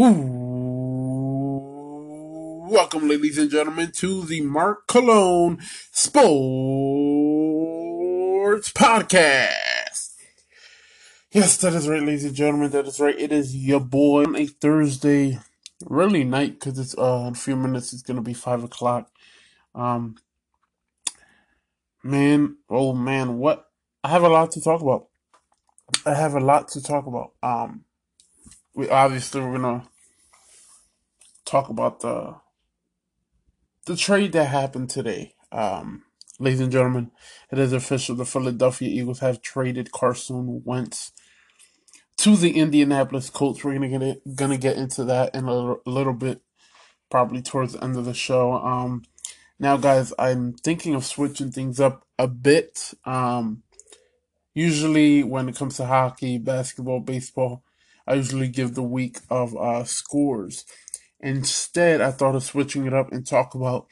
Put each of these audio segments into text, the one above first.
Ooh, welcome, ladies and gentlemen, to the Mark Cologne Sports Podcast. Yes, that is right, ladies and gentlemen. That is right. It is your boy on a Thursday, really night, because it's uh in a few minutes. It's gonna be five o'clock. Um, man, oh man, what? I have a lot to talk about. I have a lot to talk about. Um, we obviously we're gonna talk about the the trade that happened today. Um, ladies and gentlemen, it is official. The Philadelphia Eagles have traded Carson Wentz to the Indianapolis Colts. We're gonna get it, gonna get into that in a little, a little bit, probably towards the end of the show. Um, now, guys, I'm thinking of switching things up a bit. Um, usually, when it comes to hockey, basketball, baseball, I usually give the week of uh, scores. Instead, I thought of switching it up and talk about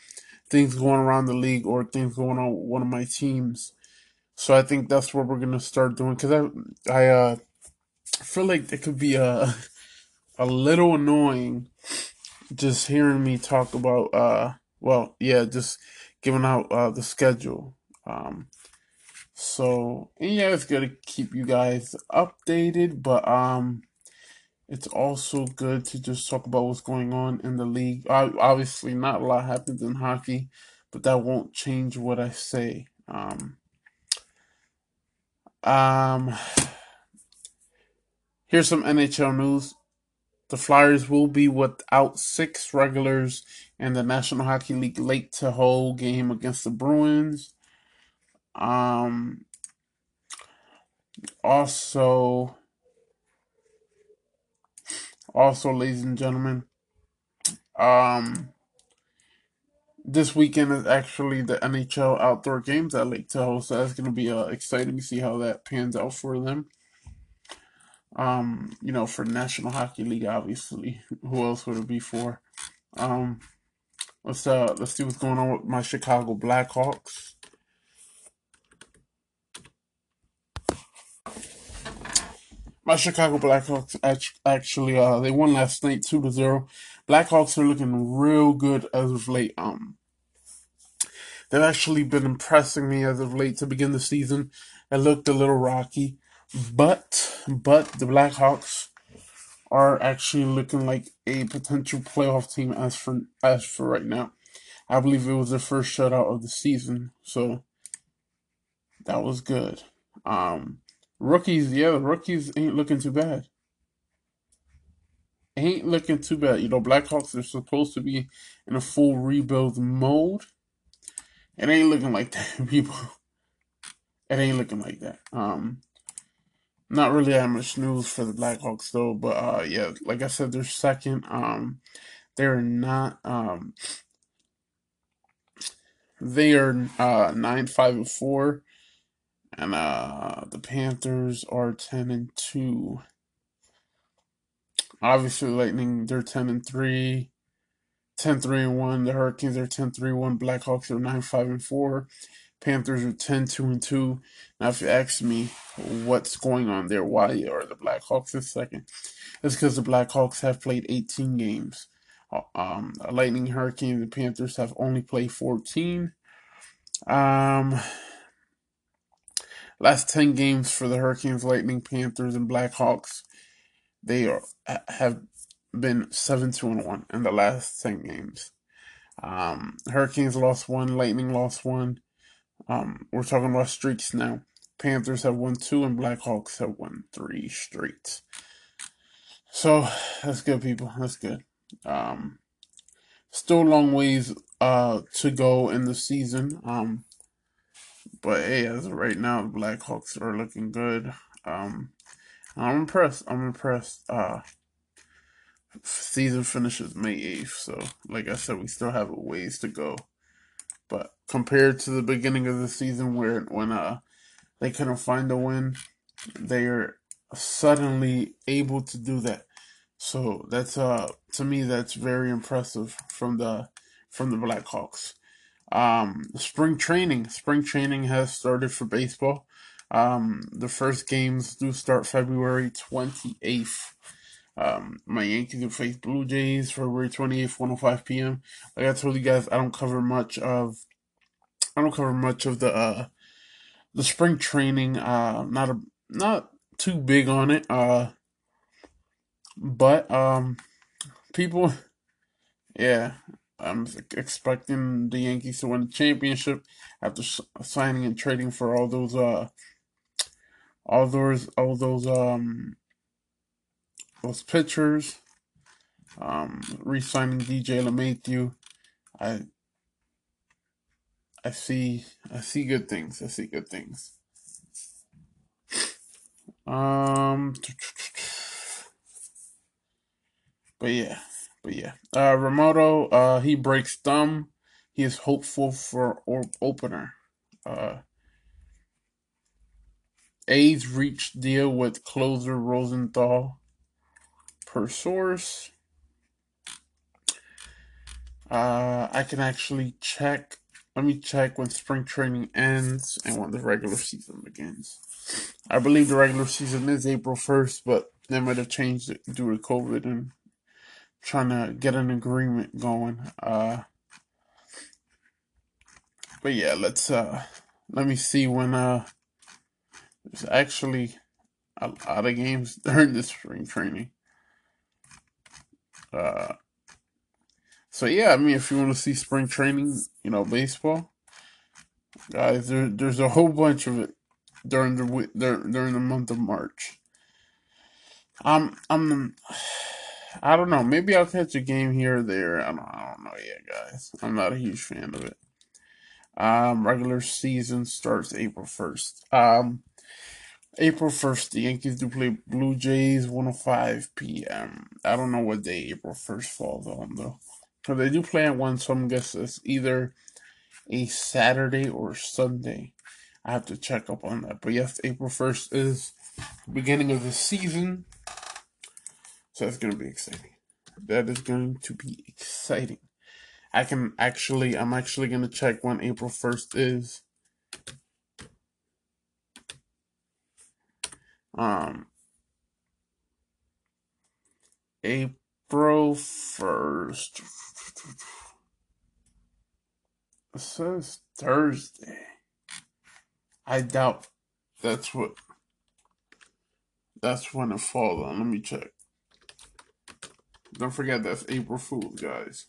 things going around the league or things going on with one of my teams. So I think that's what we're gonna start doing because I I uh, feel like it could be a a little annoying just hearing me talk about uh well yeah just giving out uh, the schedule. Um, so yeah, it's gonna keep you guys updated, but um it's also good to just talk about what's going on in the league. Obviously, not a lot happens in hockey, but that won't change what I say. Um, um, here's some NHL news. The Flyers will be without six regulars in the National Hockey League late to hold game against the Bruins. Um, also, also, ladies and gentlemen, um, this weekend is actually the NHL outdoor games at Lake Tahoe, so that's going to be uh, exciting to see how that pans out for them. Um, you know, for National Hockey League, obviously, who else would it be for? Um, let's uh, let's see what's going on with my Chicago Blackhawks. My Chicago Blackhawks actually uh they won last night two to zero. Blackhawks are looking real good as of late. Um, they've actually been impressing me as of late to begin the season. It looked a little rocky, but but the Blackhawks are actually looking like a potential playoff team as for as for right now. I believe it was their first shutout of the season, so that was good. Um, Rookies, yeah, rookies ain't looking too bad. Ain't looking too bad. You know, Blackhawks are supposed to be in a full rebuild mode. It ain't looking like that, people. It ain't looking like that. Um, not really that much news for the Blackhawks though, but uh, yeah, like I said, they're second. Um, they're not. Um, they are uh nine five and four. And uh, the Panthers are 10 and 2. Obviously, Lightning, they're 10 and 3. 10 3 and 1. The Hurricanes are 10 3 1. Blackhawks are 9 5 and 4. Panthers are 10 2 and 2. Now, if you ask me what's going on there, why are the Blackhawks in second? It's because the Blackhawks have played 18 games. Uh, um, Lightning, Hurricanes, the Panthers have only played 14. Um, Last 10 games for the Hurricanes, Lightning, Panthers, and Blackhawks, they are, have been 7 2 and 1 in the last 10 games. Um, Hurricanes lost one, Lightning lost one. Um, we're talking about streaks now. Panthers have won two, and Blackhawks have won three straight. So that's good, people. That's good. Um, still long ways uh, to go in the season. Um, but hey, as of right now, the Blackhawks are looking good. Um, I'm impressed. I'm impressed. Uh, season finishes May 8th, so like I said, we still have a ways to go. But compared to the beginning of the season, where when uh they couldn't find a win, they are suddenly able to do that. So that's uh to me that's very impressive from the from the Blackhawks. Um, spring training. Spring training has started for baseball. Um, the first games do start February 28th Um, my Yankees will face Blue Jays February 28th, 105 p.m. Like I told you guys, I don't cover much of I don't cover much of the uh the spring training. Uh, not a not too big on it. Uh, but um, people, yeah, I'm expecting the Yankees to win the championship after signing and trading for all those uh all those all those um those pitchers. Um, re-signing DJ LeMahieu. I I see I see good things. I see good things. Um but yeah. But yeah. Uh Realmuto, uh he breaks thumb. He is hopeful for or- opener. Uh A's reached deal with closer Rosenthal per source. Uh, I can actually check. Let me check when spring training ends and when the regular season begins. I believe the regular season is April 1st, but they might have changed it due to COVID and trying to get an agreement going. Uh, but yeah, let's uh, let me see when uh, there's actually a lot of games during the spring training. Uh, so yeah, I mean, if you want to see spring training, you know, baseball, guys, there, there's a whole bunch of it during the during the month of March. I'm I'm I don't know. Maybe I'll catch a game here or there. I don't I don't know yet, guys. I'm not a huge fan of it. Um, regular season starts April first. Um, April 1st, the Yankees do play Blue Jays 105 p.m. I don't know what day April 1st falls on, though. But they do play at one, so I'm guessing it's either a Saturday or Sunday. I have to check up on that. But yes, April 1st is the beginning of the season. So that's to be exciting. That is going to be exciting. I can actually, I'm actually to check when April 1st is. Um, April 1st. It says Thursday. I doubt that's what that's when it falls on. Let me check. Don't forget that's April Fool's, guys.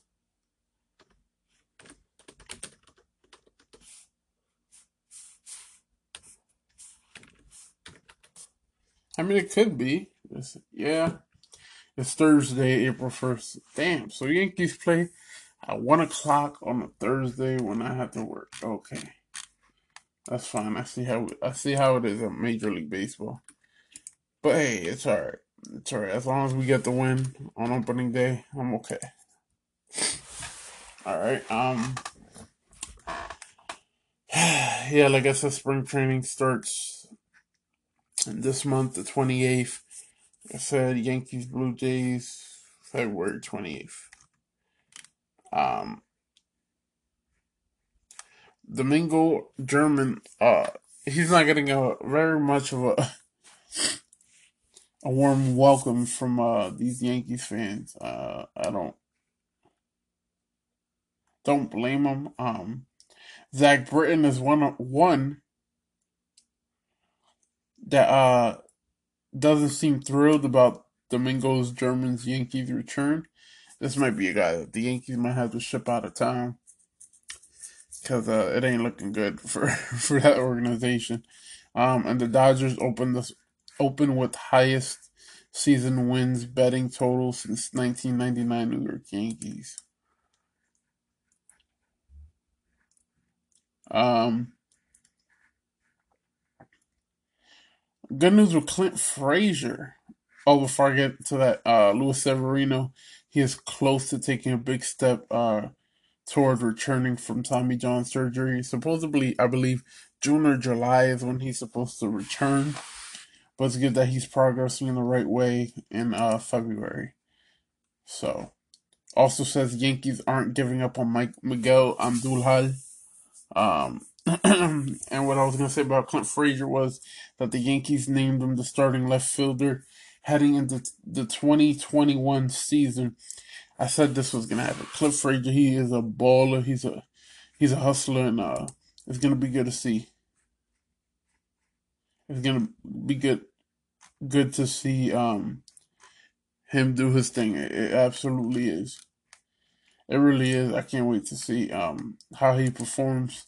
I mean, it could be. It's, yeah. It's Thursday, April 1st. Damn. So Yankees play at 1 o'clock on a Thursday when I have to work. Okay. That's fine. I see how I see how it is at Major League Baseball. But hey, it's alright. It's alright. As long as we get the win on opening day, I'm okay. Alright. Um yeah, like I said, spring training starts this month, the 28th. I said Yankees, Blue Jays, February 28th. Um, Domingo German, uh, he's not getting a very much of a a warm welcome from uh these Yankees fans. Uh, I don't don't blame them. Um, Zach Britton is one one that uh doesn't seem thrilled about Domingo's German's Yankees return. This might be a guy that the Yankees might have to ship out of town because uh, it ain't looking good for for that organization. Um, and the Dodgers open this open with highest season wins betting total since 1999 New York Yankees. Um, Good news with Clint Frazier. Oh, before I get to that, uh, Luis Severino, he is close to taking a big step uh, toward returning from Tommy John surgery. Supposedly, I believe June or July is when he's supposed to return. But it's good that he's progressing in the right way in uh, February. So, also says Yankees aren't giving up on Mike Miguel. Um, and what I was to say about Clint Frazier was that the Yankees named him the starting left fielder heading into the 2021 season. I said this was gonna happen. Cliff Frazier, he is a baller. He's a he's a hustler, and uh, it's gonna be good to see. It's gonna be good good to see um him do his thing. It, absolutely is. It really is. I can't wait to see um how he performs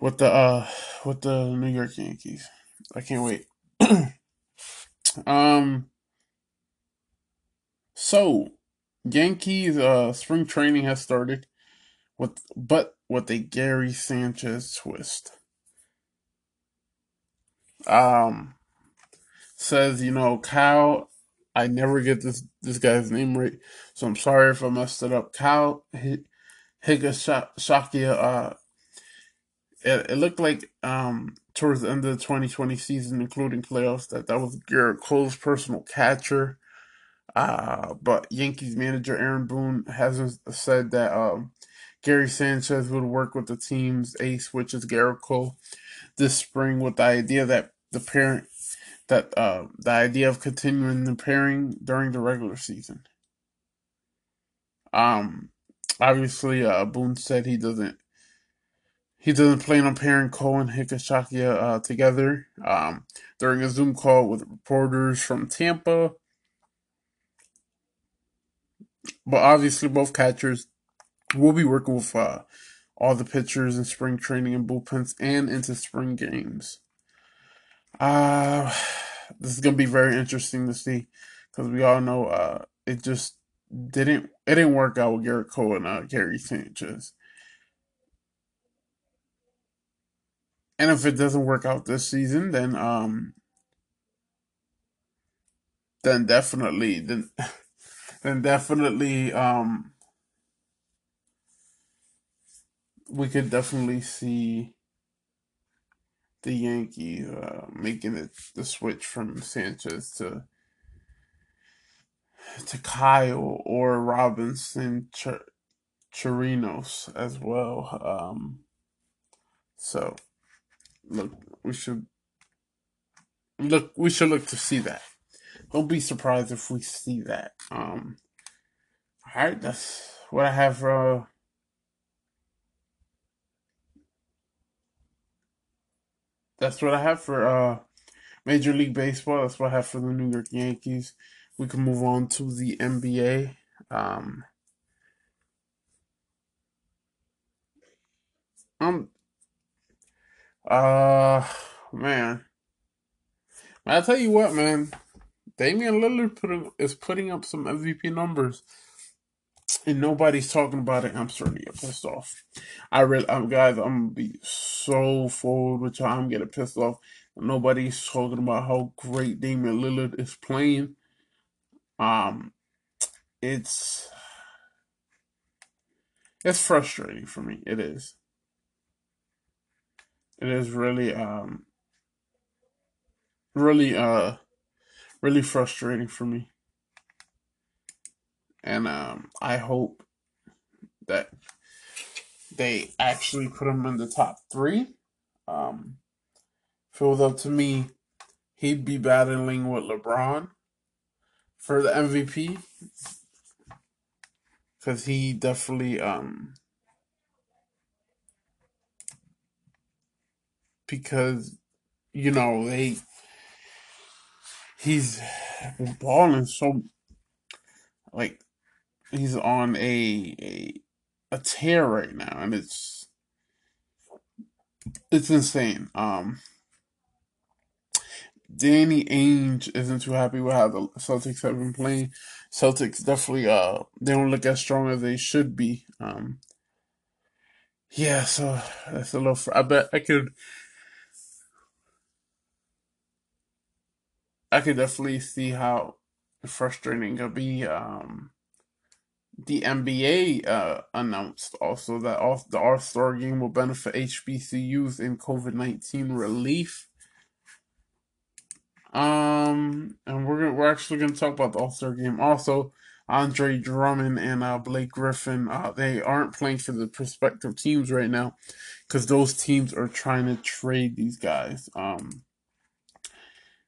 with the uh with the New York Yankees. I can't wait. um so Yankees uh spring training has started with but with a Gary Sanchez twist. Um says, you know, Kyle I never get this this guy's name right, so I'm sorry if I messed it up. Kyle Higashioka, uh it, it looked like um towards the end of the 2020 season, including playoffs, that that was Gerrit Cole's personal catcher. Uh, but Yankees manager Aaron Boone has said that um, Gary Sanchez would work with the team's ace, which is Gerrit Cole, this spring with the idea that the parent that uh, the idea of continuing the pairing during the regular season. Um, obviously, uh, Boone said he doesn't he doesn't plan on pairing Cole and Higashioka uh, together um, during a Zoom call with reporters from Tampa. But obviously, both catchers will be working with uh, all the pitchers in spring training and bullpens and into spring games. Uh, this is gonna be very interesting to see because we all know uh, it just didn't it didn't work out with Gerrit Cole and uh, Gary Sanchez. And if it doesn't work out this season, then um, then definitely then then definitely um, we could definitely see the Yankees uh, making it the switch from Sanchez to to Kyle or Robinson Ch- Chirinos as well. Um, so look, we should look. We should look to see that. Don't be surprised if we see that. Um, all right, that's what I have for. Uh, that's what I have for uh, Major League Baseball. That's what I have for the New York Yankees. We can move on to the NBA. Um, um, uh, man. I tell you what, man. Damian Lillard put, is putting up some MVP numbers, and nobody's talking about it. I'm starting to get pissed off. I really, I'm, guys, I'm gonna be so forward with y'all. I'm getting pissed off. Nobody's talking about how great Damian Lillard is playing. Um, it's it's frustrating for me. It is. It is really um really uh really frustrating for me. And um I hope that they actually put him in the top three. Um feel though to me he'd be battling with LeBron for the MVP. Cause he definitely um because you know they he's balling so like he's on a a a tear right now and it's it's insane um Danny Ainge isn't too happy with how the Celtics have been playing. Celtics definitely uh they don't look as strong as they should be. Um yeah, so that's a little. Fr- I bet I could I could definitely see how frustrating it could be. Um, the NBA uh, announced also that all, the All Star game will benefit HBCUs in COVID nineteen relief. Um, and we're gonna, we're actually gonna talk about the All Star game. Also, Andre Drummond and uh, Blake Griffin, uh, they aren't playing for the prospective teams right now because those teams are trying to trade these guys. Um,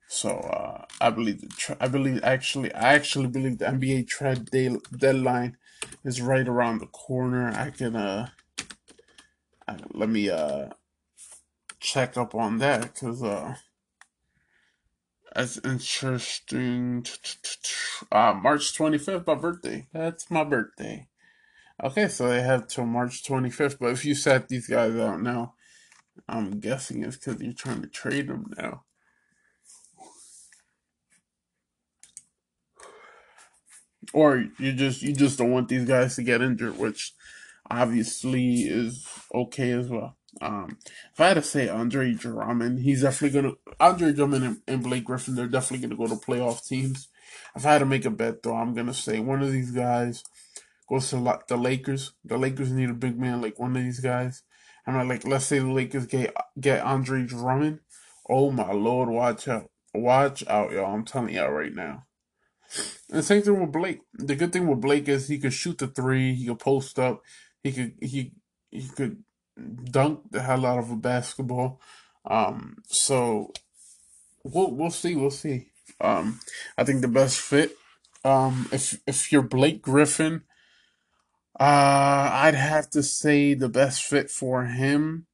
So uh, I believe the I believe actually I actually believe the NBA trade day- deadline is right around the corner. I can uh, I, let me uh check up on that because uh that's interesting. Uh, March 25th, my birthday. That's my birthday. Okay, so they have till March 25th. But if you set these guys out now, I'm guessing it's because you're trying to trade them now. Or you just you just don't want these guys to get injured, which obviously is okay as well. Um, if I had to say Andre Drummond, he's definitely gonna Andre Drummond and, and Blake Griffin, they're definitely gonna go to playoff teams. If I had to make a bet though, I'm gonna say one of these guys goes to the Lakers. The Lakers need a big man like one of these guys. I'm like, let's say the Lakers get get Andre Drummond. Oh my lord, watch out, watch out, y'all! I'm telling y'all right now. And same thing with Blake. The good thing with Blake is he could shoot the three, he could post up, he could he he could dunk the hell out of a basketball. Um, so we'll we'll see, we'll see. Um, I think the best fit. Um, if if you're Blake Griffin, uh, I'd have to say the best fit for him.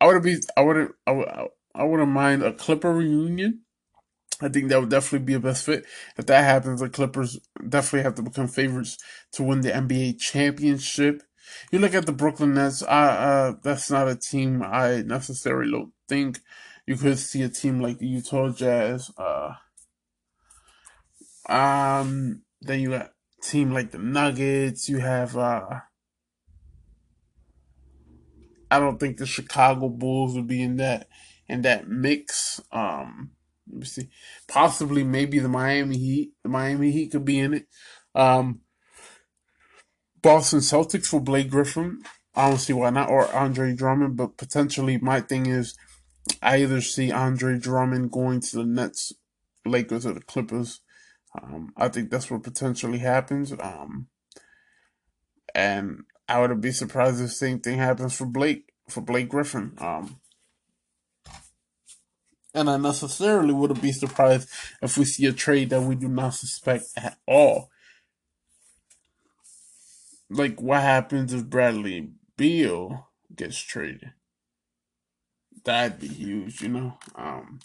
I would be I wouldn't I would I wouldn't mind a Clipper reunion. I think that would definitely be a best fit. If that happens, the Clippers definitely have to become favorites to win the NBA championship. You look at the Brooklyn Nets. I, uh, that's not a team I necessarily don't think you could see a team like the Utah Jazz. Uh, um, then you got team like the Nuggets. You have. Uh, I don't think the Chicago Bulls would be in that in that mix. Um, let me see. Possibly, maybe the Miami Heat. The Miami Heat could be in it. Um, Boston Celtics for Blake Griffin. I don't see why not, or Andre Drummond. But potentially, my thing is, I either see Andre Drummond going to the Nets, Lakers, or the Clippers. Um, I think that's what potentially happens. Um, and I would be surprised if the same thing happens for Blake for Blake Griffin. Um, and I necessarily wouldn't be surprised if we see a trade that we do not suspect at all. Like, what happens if Bradley Beal gets traded? That'd be huge, you know. Um,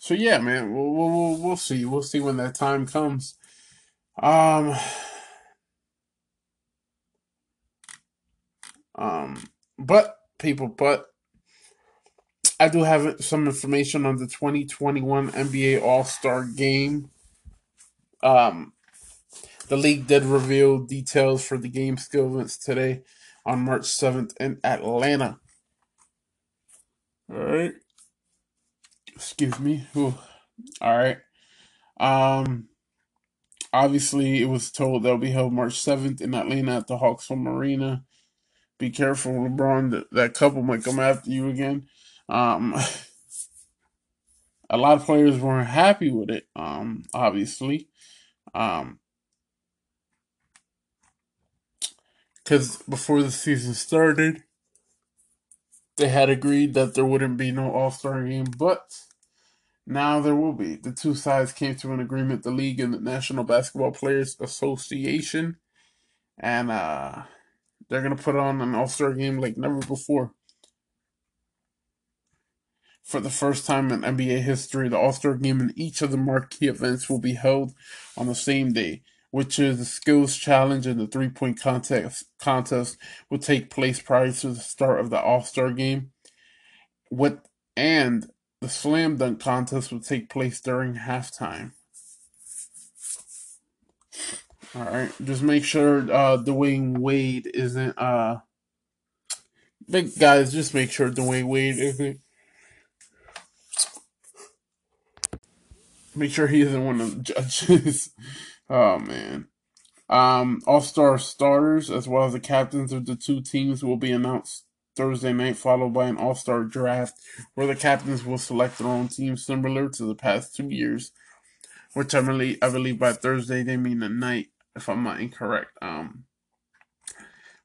so yeah, man, we'll, we'll we'll see. We'll see when that time comes. Um, um, but people, but I do have some information on the 2021 NBA All Star Game. Um, the league did reveal details for the game skill events today on March 7th in Atlanta. All right. Excuse me. Ooh. All right. Um, obviously, it was told they'll be held March 7th in Atlanta at the Hawks Home Arena. Be careful, LeBron. That, that couple might come after you again. Um, a lot of players weren't happy with it, um, obviously. Um, because before the season started, they had agreed that there wouldn't be no All Star game, but now there will be. The two sides came to an agreement, the league and the National Basketball Players Association, and uh, they're gonna put on an All Star game like never before. For the first time in NBA history, the All Star game and each of the marquee events will be held on the same day, which is the skills challenge and the three point contest contest will take place prior to the start of the All Star game. With and the slam dunk contest will take place during halftime. All right, just make sure uh, Dwyane Wade isn't uh big guys. Just make sure Dwyane Wade isn't Make sure he isn't one of the judges. oh man. Um, All Star starters as well as the captains of the two teams will be announced Thursday night, followed by an All Star draft where the captains will select their own team, similar to the past two years. Which I believe, I believe by Thursday they mean the night, if I'm not incorrect. Um,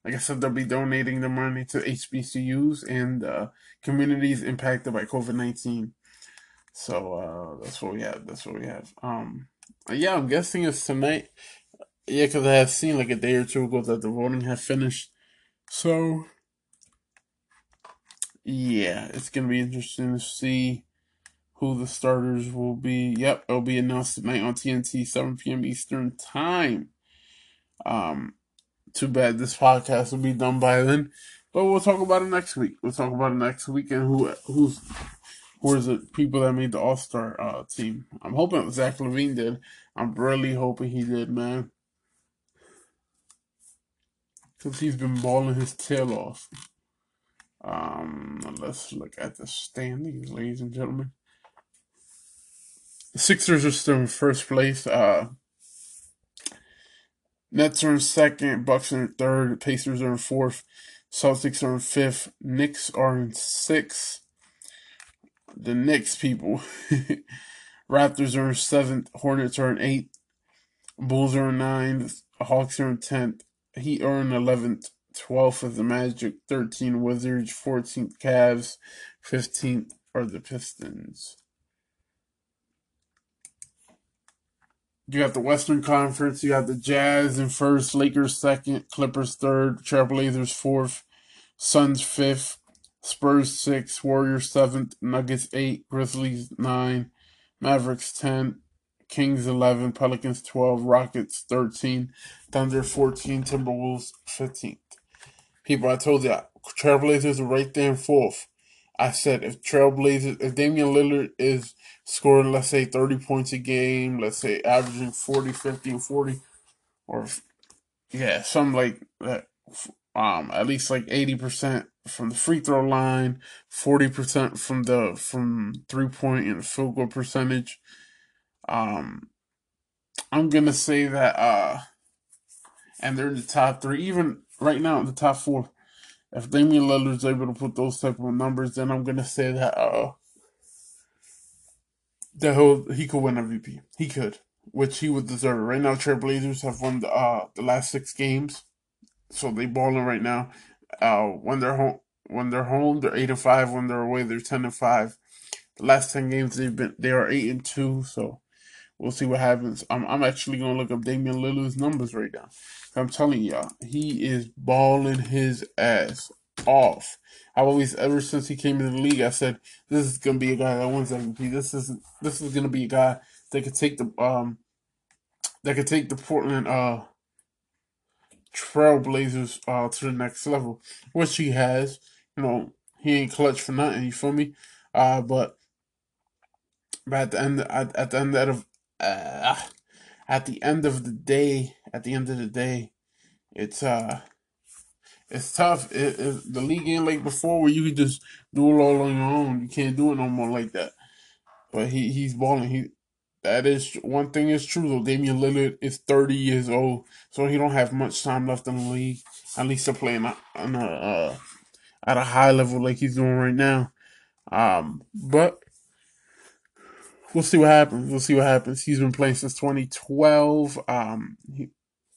like I said, they'll be donating the money to HBCUs and uh, communities impacted by COVID 19. So uh, that's what we have. That's what we have. Um, yeah, I'm guessing it's tonight. Yeah, because I have seen like a day or two ago that the voting had finished. So yeah, it's gonna be interesting to see who the starters will be. Yep, it'll be announced tonight on TNT, 7 p.m. Eastern time. Um, too bad this podcast will be done by then, but we'll talk about it next week. We'll talk about it next week and who who's who is the people that made the All Star uh, team. I'm hoping Zach LaVine did. I'm really hoping he did, man, because he's been balling his tail off. Um, let's look at the standings, ladies and gentlemen. The Sixers are still in first place. Uh, Nets are in second. Bucks are in third. Pacers are in fourth. Celtics are in fifth. Knicks are in sixth. The Knicks people. Raptors are in seventh. Hornets are in eighth. Bulls are in ninth. Hawks are in tenth. Heat are in eleventh. 12th is the Magic, 13 Wizards, 14th Cavs, 15th are the Pistons. You got the Western Conference. You got the Jazz in first, Lakers second, Clippers third, Trailblazers fourth, Suns fifth, Spurs 6, Warriors seventh, Nuggets eight, Grizzlies nine, Mavericks ten, Kings eleven, Pelicans twelve, Rockets thirteen, Thunder fourteen, Timberwolves fifteenth. People, I told you, Trailblazers are right there in fourth. I said if Trailblazers, if Damian Lillard is scoring, let's say, 30 points a game, let's say averaging 40, 50, and 40, or yeah, something like that, um, at least like 80% from the free throw line, 40% from the from three point and field goal percentage. Um, I'm gonna say that, uh, and they're in the top three, even right now in the top four if Damian Lillard's able to put those type of numbers, then I'm gonna say that uh that he he could win MVP. He could, which he would deserve. Right now, Trailblazers have won the uh the last six games, so they balling right now. Uh, when they're home, when they're home, they're eight and five. When they're away, they're ten and five. The last ten games they've been they are eight and two. So we'll see what happens. I'm I'm actually gonna look up Damian Lillard's numbers right now. I'm telling y'all, he is balling his ass off. I've always, ever since he came into the league, I said this is gonna be a guy that wins MVP. This is this is gonna be a guy that could take the um that could take the Portland uh Trailblazers uh to the next level, which he has. You know, he ain't clutch for nothing. You feel me? Uh, but but at the end at, at the end of uh, at the end of the day, at the end of the day, it's uh it's tough. It, it, the league ain't like before where you could just do it all on your own. You can't do it no more like that. But he he's balling. He that is one thing is true though. Damian Lillard is thirty years old, so he don't have much time left in the league. At least to play on a uh, at a high level like he's doing right now. Um, but we'll see what happens. We'll see what happens. He's been playing since 2012. Um,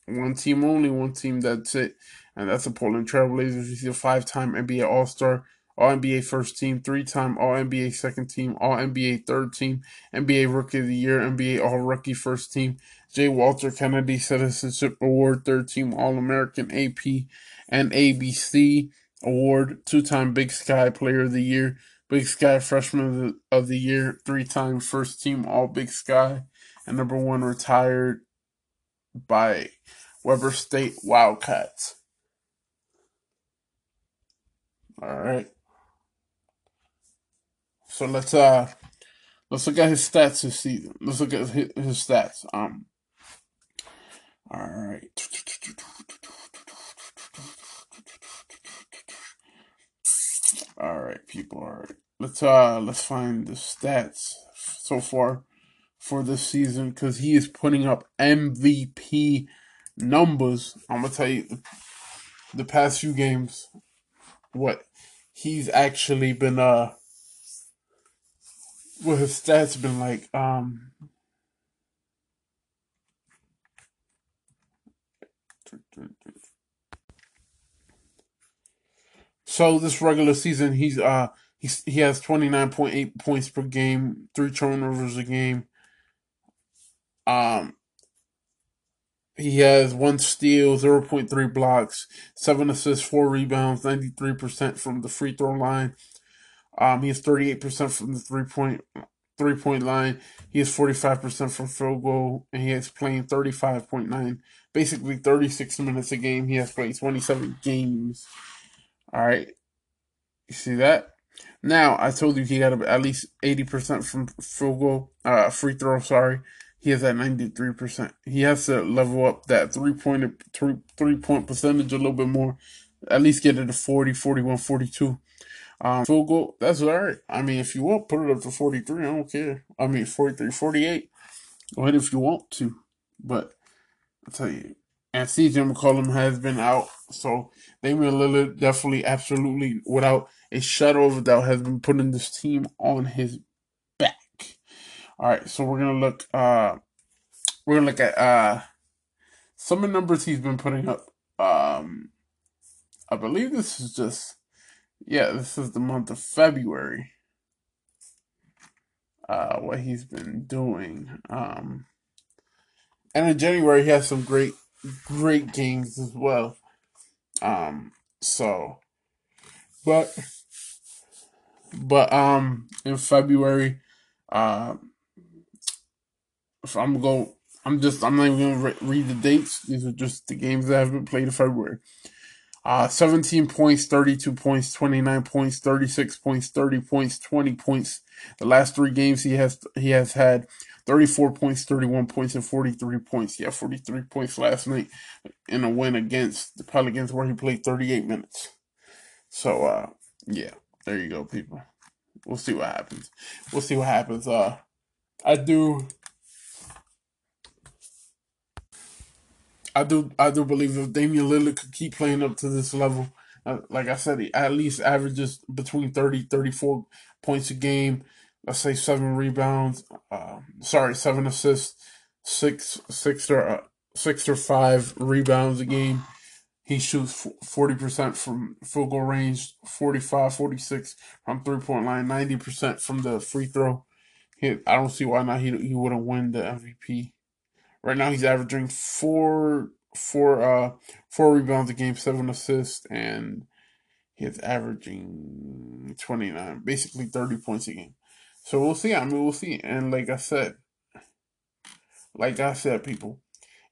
one team only, one team. That's it, and that's the Portland Trailblazers. He's a five-time NBA All-Star, All NBA First Team, three-time All NBA Second Team, All NBA Third Team, NBA Rookie of the Year, NBA All Rookie First Team, J. Walter Kennedy Citizenship Award, Third Team All American AP and ABC Award, two-time Big Sky Player of the Year. Big Sky Freshman of the, of the Year, three time first team All Big Sky, and number one retired by Weber State Wildcats. All right. So let's uh let's look at his stats this season. Let's look at his, stats. Um. All right. All right, people. All right. Let's uh let's find the stats so far for this season because he is putting up MVP numbers. I'm gonna tell you the, the past few games what he's actually been uh what his stats been like. Um So this regular season, he's uh He's, he has 29.8 points per game, three turnovers a game. Um, he has one steal, 0.3 blocks, seven assists, four rebounds, 93% from the free throw line. Um, he has 38% from the three point three point line. He has 45% from field goal, and he is playing 35.9, basically 36 minutes a game. He has played 27 games. All right, you see that? Now, I told you he got at least 80% from field goal, uh, free throw, sorry. He has at 93%. He has to level up that three point, three, three point percentage a little bit more. At least get it to 40, 41, 42. Um, field goal, that's all right. I mean, if you want, put it up to 43. I don't care. I mean, 43, 48. Go ahead if you want to. But I'll tell you, and CJ McCollum has been out. So Damian Lillard definitely, absolutely, without a shadow of a doubt, has been putting this team on his back. All right, so we're gonna look. Uh, we're gonna look at uh, some of the numbers he's been putting up. Um, I believe this is just, yeah, this is the month of February. Uh, what he's been doing. Um, and in January, he has some great great games as well. Um, so, but, but, um, in February, uh, if I'm going, I'm just, I'm not even going to re- read the dates. These are just the games that have been played in February. Uh, 17 points, 32 points, 29 points, 36 points, 30 points, 20 points. The last three games he has, he has had 34 points, 31 points, and 43 points. Yeah, 43 points last night in a win against the Pelicans where he played 38 minutes. So, uh, yeah, there you go, people. We'll see what happens. We'll see what happens. Uh, I do. I do. I do believe if Damian Lillard could keep playing up to this level, uh, like I said, he at least averages between 30, 34 points a game let's say seven rebounds, uh, sorry, seven assists, six six or uh, six or five rebounds a game. He shoots 40% from field goal range, 45, 46 from three point line, 90% from the free throw. He, I don't see why not he he wouldn't win the MVP. Right now he's averaging four four uh four rebounds a game, seven assists, and he's averaging 29, basically 30 points a game. So we'll see. I mean, we'll see. And like I said, like I said, people,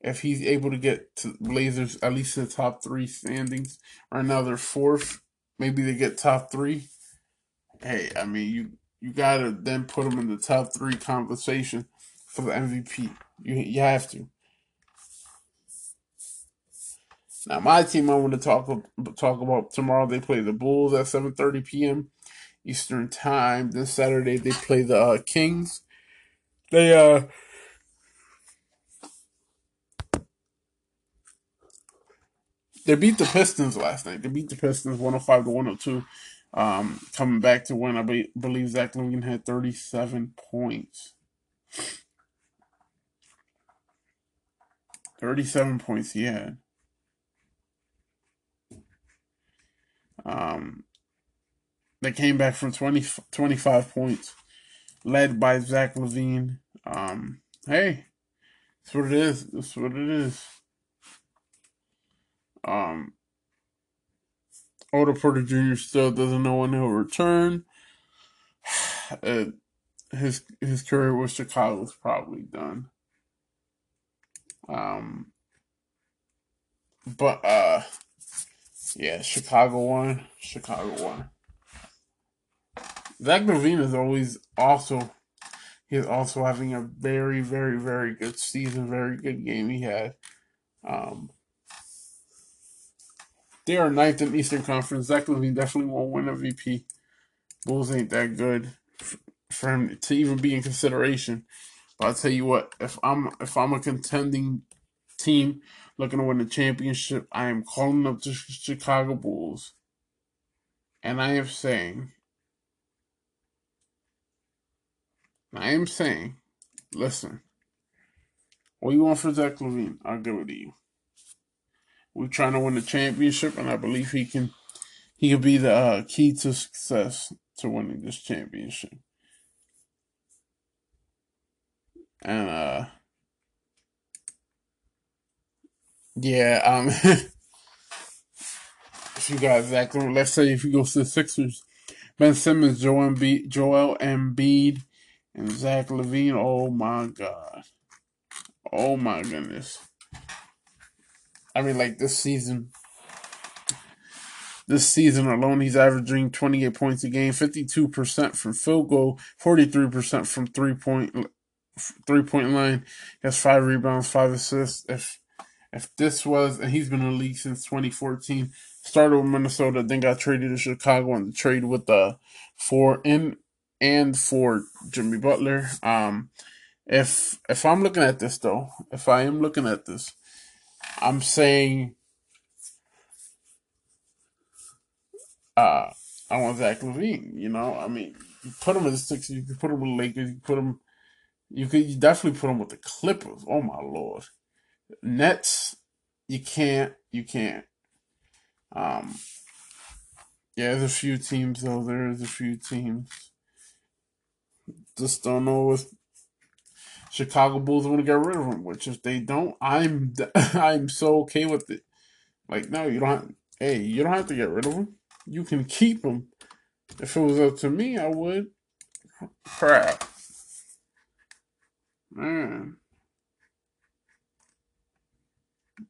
if he's able to get to Blazers at least in the top three standings, right now they're fourth. Maybe they get top three. Hey, I mean, you you gotta then put them in the top three conversation for the MVP. You you have to. Now, my team I want to talk talk about tomorrow. They play the Bulls at seven thirty p.m. Eastern Time. Then Saturday they play the uh, Kings. They uh they beat the Pistons last night. They beat the Pistons 105 to 102. Um, coming back to win, I be- believe Zach LaVine had 37 points. 37 points he had. Um, they came back from 20, 25 points, led by Zach LaVine. Um, hey, that's what it is. That's what it is. Um, Otto Porter Jr. still doesn't know when he'll return. Uh, his his career with Chicago is probably done. Um, but uh, yeah, Chicago won. Chicago won. Zach LaVine is always also he's also having a very, very, very good season, very good game he had. Um, they are ninth in Eastern Conference. Zach LaVine definitely won't win MVP. Bulls ain't that good for him to even be in consideration. But I'll tell you what, if I'm if I'm a contending team looking to win the championship, I am calling up the Chicago Bulls. And I am saying I am saying, listen, what you want for Zach LaVine, I'll give it to you. We're trying to win the championship, and I believe he can. He could be the uh, key to success to winning this championship. And uh yeah, um if you got exactly let's say if you go to the Sixers, Ben Simmons, Joel Embiid, Joel Embiid, and Zach LaVine, Oh my god. Oh my goodness. I mean, like this season, this season alone, he's averaging 28 points a game, 52% from field goal, 43% from three point three point line. He has five rebounds, five assists. If if this was, and he's been in the league since 2014, started with Minnesota, then got traded to Chicago and the trade with the for in and for Jimmy Butler. Um, if if I'm looking at this though, if I am looking at this, I'm saying uh I want Zach LaVine. you know? I mean, you put him in the Sixers, you can put him with the Lakers, you can put him you could you definitely put him with the Clippers. Oh my lord. Nets, you can't you can't. Um yeah, there's a few teams though. There's a few teams. Just don't know if Chicago Bulls want to get rid of him. Which if they don't, I'm I'm so okay with it. Like no, you don't. Have, hey, you don't have to get rid of him. You can keep him. If it was up to me, I would. Crap, man.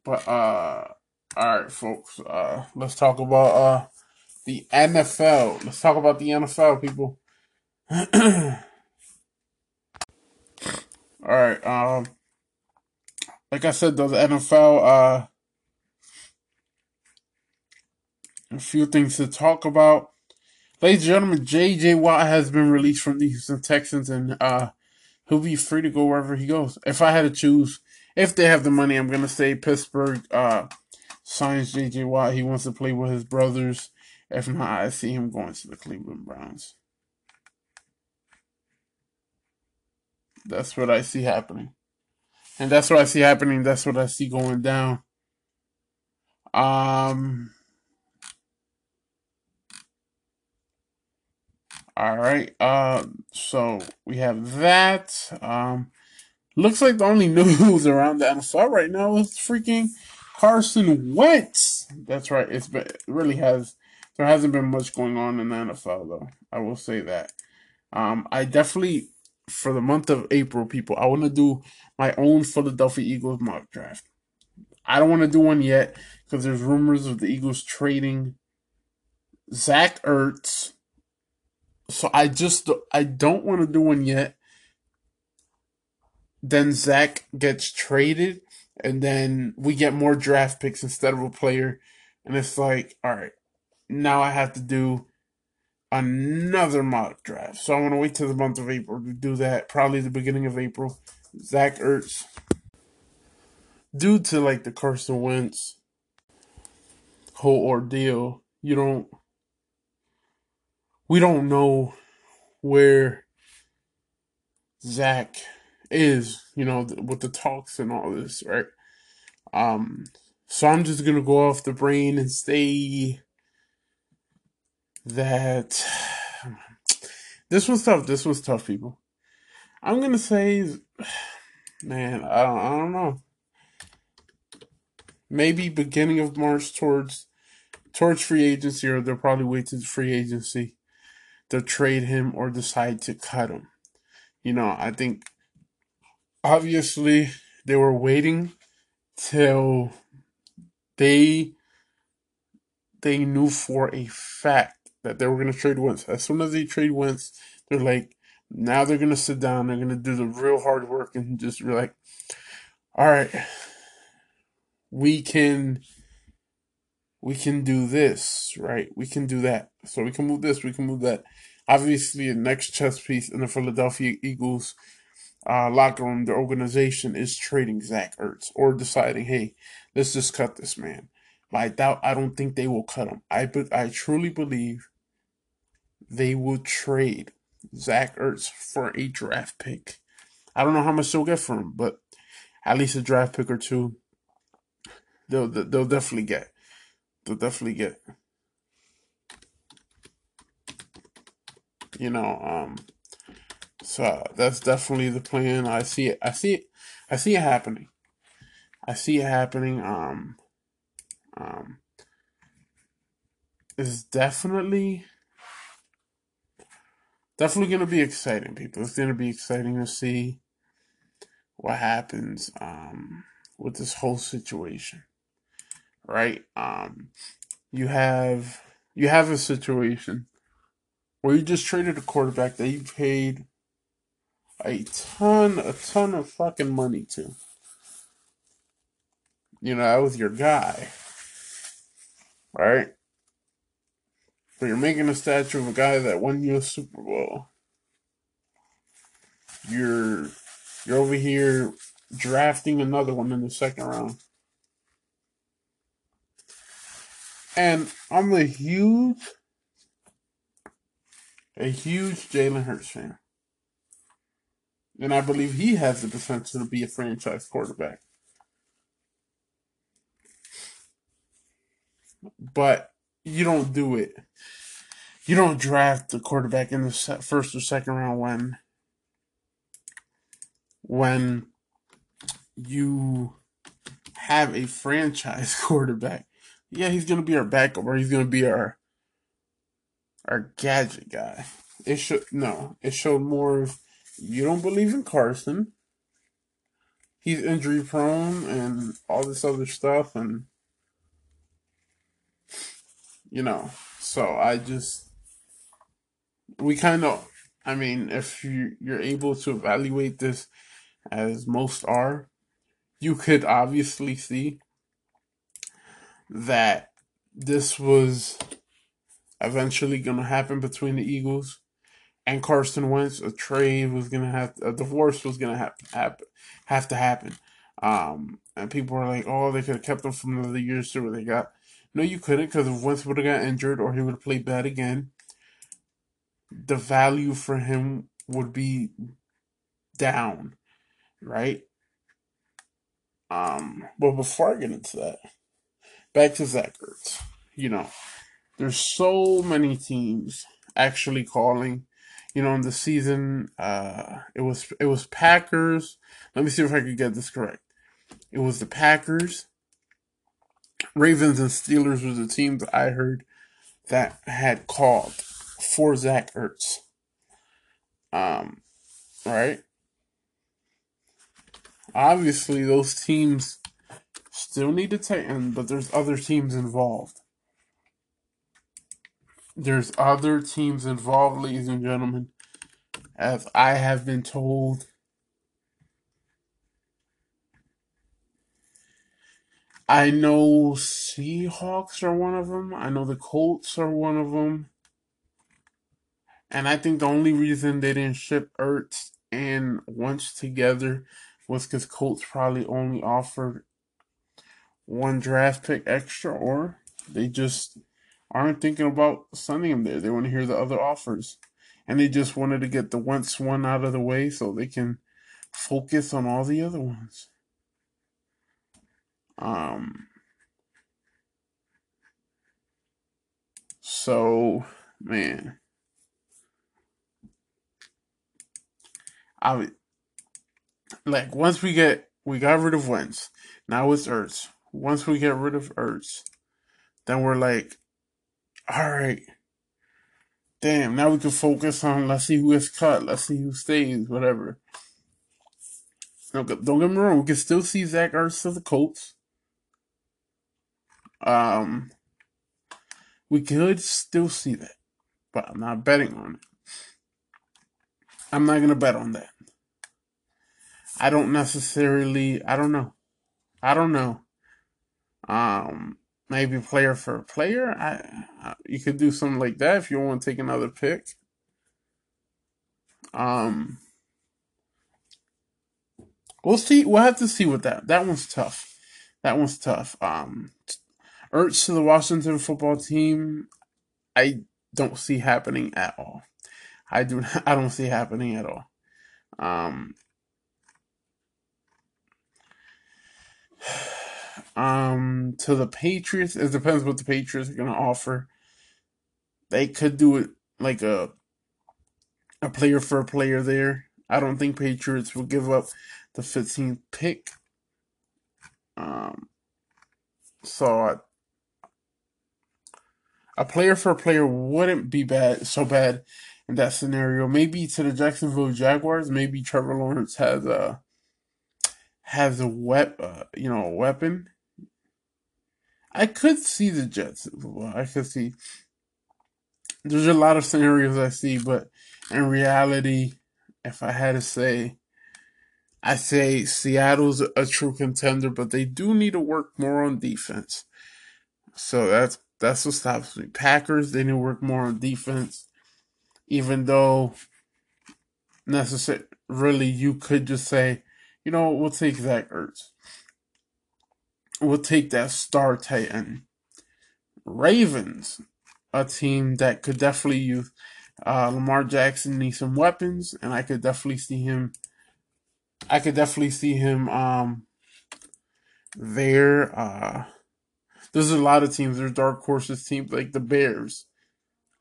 But uh, all right, folks. Uh, let's talk about uh the NFL. Let's talk about the NFL, people. All right. Um, like I said, the NFL. Uh, a few things to talk about. Ladies and gentlemen, J.J. Watt has been released from the Houston Texans, and uh, he'll be free to go wherever he goes. If I had to choose, if they have the money, I'm gonna say Pittsburgh uh, signs J.J. Watt. He wants to play with his brothers. If not, I see him going to the Cleveland Browns. That's what I see happening. And that's what I see happening. That's what I see going down. Um All right. Uh so we have that. Um looks like the only news around the NFL right now is freaking Carson Wentz. That's right. It's been, it really has there hasn't been much going on in the NFL though. I will say that. Um I definitely for the month of April, people, I want to do my own Philadelphia Eagles mock draft. I don't want to do one yet because there's rumors of the Eagles trading Zach Ertz. So I just I don't want to do one yet. Then Zach gets traded, and then we get more draft picks instead of a player, and it's like, all right, now I have to do another mock draft. So I want to wait till the month of April to do that. Probably the beginning of April. Zach Ertz. Due to like the Carson Wentz whole ordeal, you don't. We don't know where Zach is, you know, with the talks and all this, right? Um, so I'm just gonna go off the brain and say that this was tough. This was tough, people. I'm gonna say, man, I don't, I don't know. Maybe beginning of March towards towards free agency, or they'll probably wait to free agency to trade him or decide to cut him. You know, I think obviously they were waiting till they they knew for a fact that they were going to trade Wentz. As soon as they trade Wentz, they're like, now they're going to sit down. They're going to do the real hard work and just be like, all right, we can, we can do this, right? We can do that. So we can move this, we can move that. Obviously, the next chess piece in the Philadelphia Eagles uh, locker room, the organization is trading Zach Ertz or deciding, hey, let's just cut this man. I doubt. I don't think they will cut him. I but I truly believe they will trade Zach Ertz for a draft pick. I don't know how much they'll get for him, but at least a draft pick or two. They'll they'll definitely get. They'll definitely get. You know, um, so that's definitely the plan. I see it. I see it. I see it happening. I see it happening. Um, um, it's definitely, definitely to be exciting, people. It's to be exciting to see what happens um, with this whole situation, right? Um, you have you have a situation where you just traded a quarterback that you paid a ton, a ton of fucking money to. You know, that was your guy. Right? But you're making a statue of a guy that won you a Super Bowl. You're you're over here drafting another one in the second round. And I'm a huge, a huge Jalen Hurts fan. And I believe he has the potential to be a franchise quarterback. But you don't do it. You don't draft the quarterback in the first or second round when when you have a franchise quarterback. Yeah, he's gonna be our backup, or he's gonna be our our gadget guy. It should no. It showed more of you don't believe in Carson. He's injury prone and all this other stuff, and you know. So I just we kind of. I mean, if you you're able to evaluate this as most are, you could obviously see that this was eventually going to happen between the Eagles and Carson Wentz. A trade was going to have, a divorce was going to have, happen, have to happen. Um, and people were like, oh, they could have kept him for another year, what they got. No, you couldn't, because if Wentz would have got injured or he would have played bad again, the value for him would be down, right? Um, but before I get into that, back to Zach Ertz. You know, there's so many teams actually calling. You know, in the season, uh, it was it was Packers. Let me see if I could get this correct. It was the Packers, Ravens, and Steelers were the teams I heard that had called for Zach Ertz. Um, right? Obviously, those teams still need to tighten, but there's other teams involved. There's other teams involved, ladies and gentlemen. As I have been told, I know Seahawks are one of them. I know the Colts are one of them. And I think the only reason they didn't ship Ertz and Wentz together was because Colts probably only offered one draft pick extra, or they just aren't thinking about sending him there. They want to hear the other offers. And they just wanted to get the Wentz one out of the way so they can focus on all the other ones. Um, so, man. I would, like once we get we got rid of Wentz, now it's Ertz once we get rid of Ertz, then we're like, all right, damn, now we can focus on let's see who gets cut, let's see who stays, whatever. Don't get me wrong, we can still see Zach Ertz to the Colts. Um, we could still see that, but I'm not betting on it. I'm not gonna bet on that. I don't necessarily. I don't know. I don't know. Um, maybe player for player. I, I, you could do something like that if you want to take another pick. Um, we'll see. We'll have to see what that. That one's tough. That one's tough. Um, Ertz to the Washington football team. I don't see happening at all. I do. I don't see happening at all. Um, Um, to the Patriots, it depends what the Patriots are gonna offer. They could do it like a a player for a player there. I don't think Patriots will give up the 15th pick. Um, so a player for a player wouldn't be bad so bad in that scenario. Maybe to the Jacksonville Jaguars, maybe Trevor Lawrence has a has a wep, uh, you know, a weapon. I could see the Jets. I could see. There's a lot of scenarios I see, but in reality, if I had to say, I say Seattle's a true contender, but they do need to work more on defense. So that's that's what stops me. Packers they need to work more on defense, even though necessary really you could just say, you know, we'll take Zach Ertz. We'll take that star tight end. Ravens, a team that could definitely use uh, Lamar Jackson needs some weapons, and I could definitely see him. I could definitely see him um, there. Uh, there's a lot of teams. There's dark horses teams like the Bears.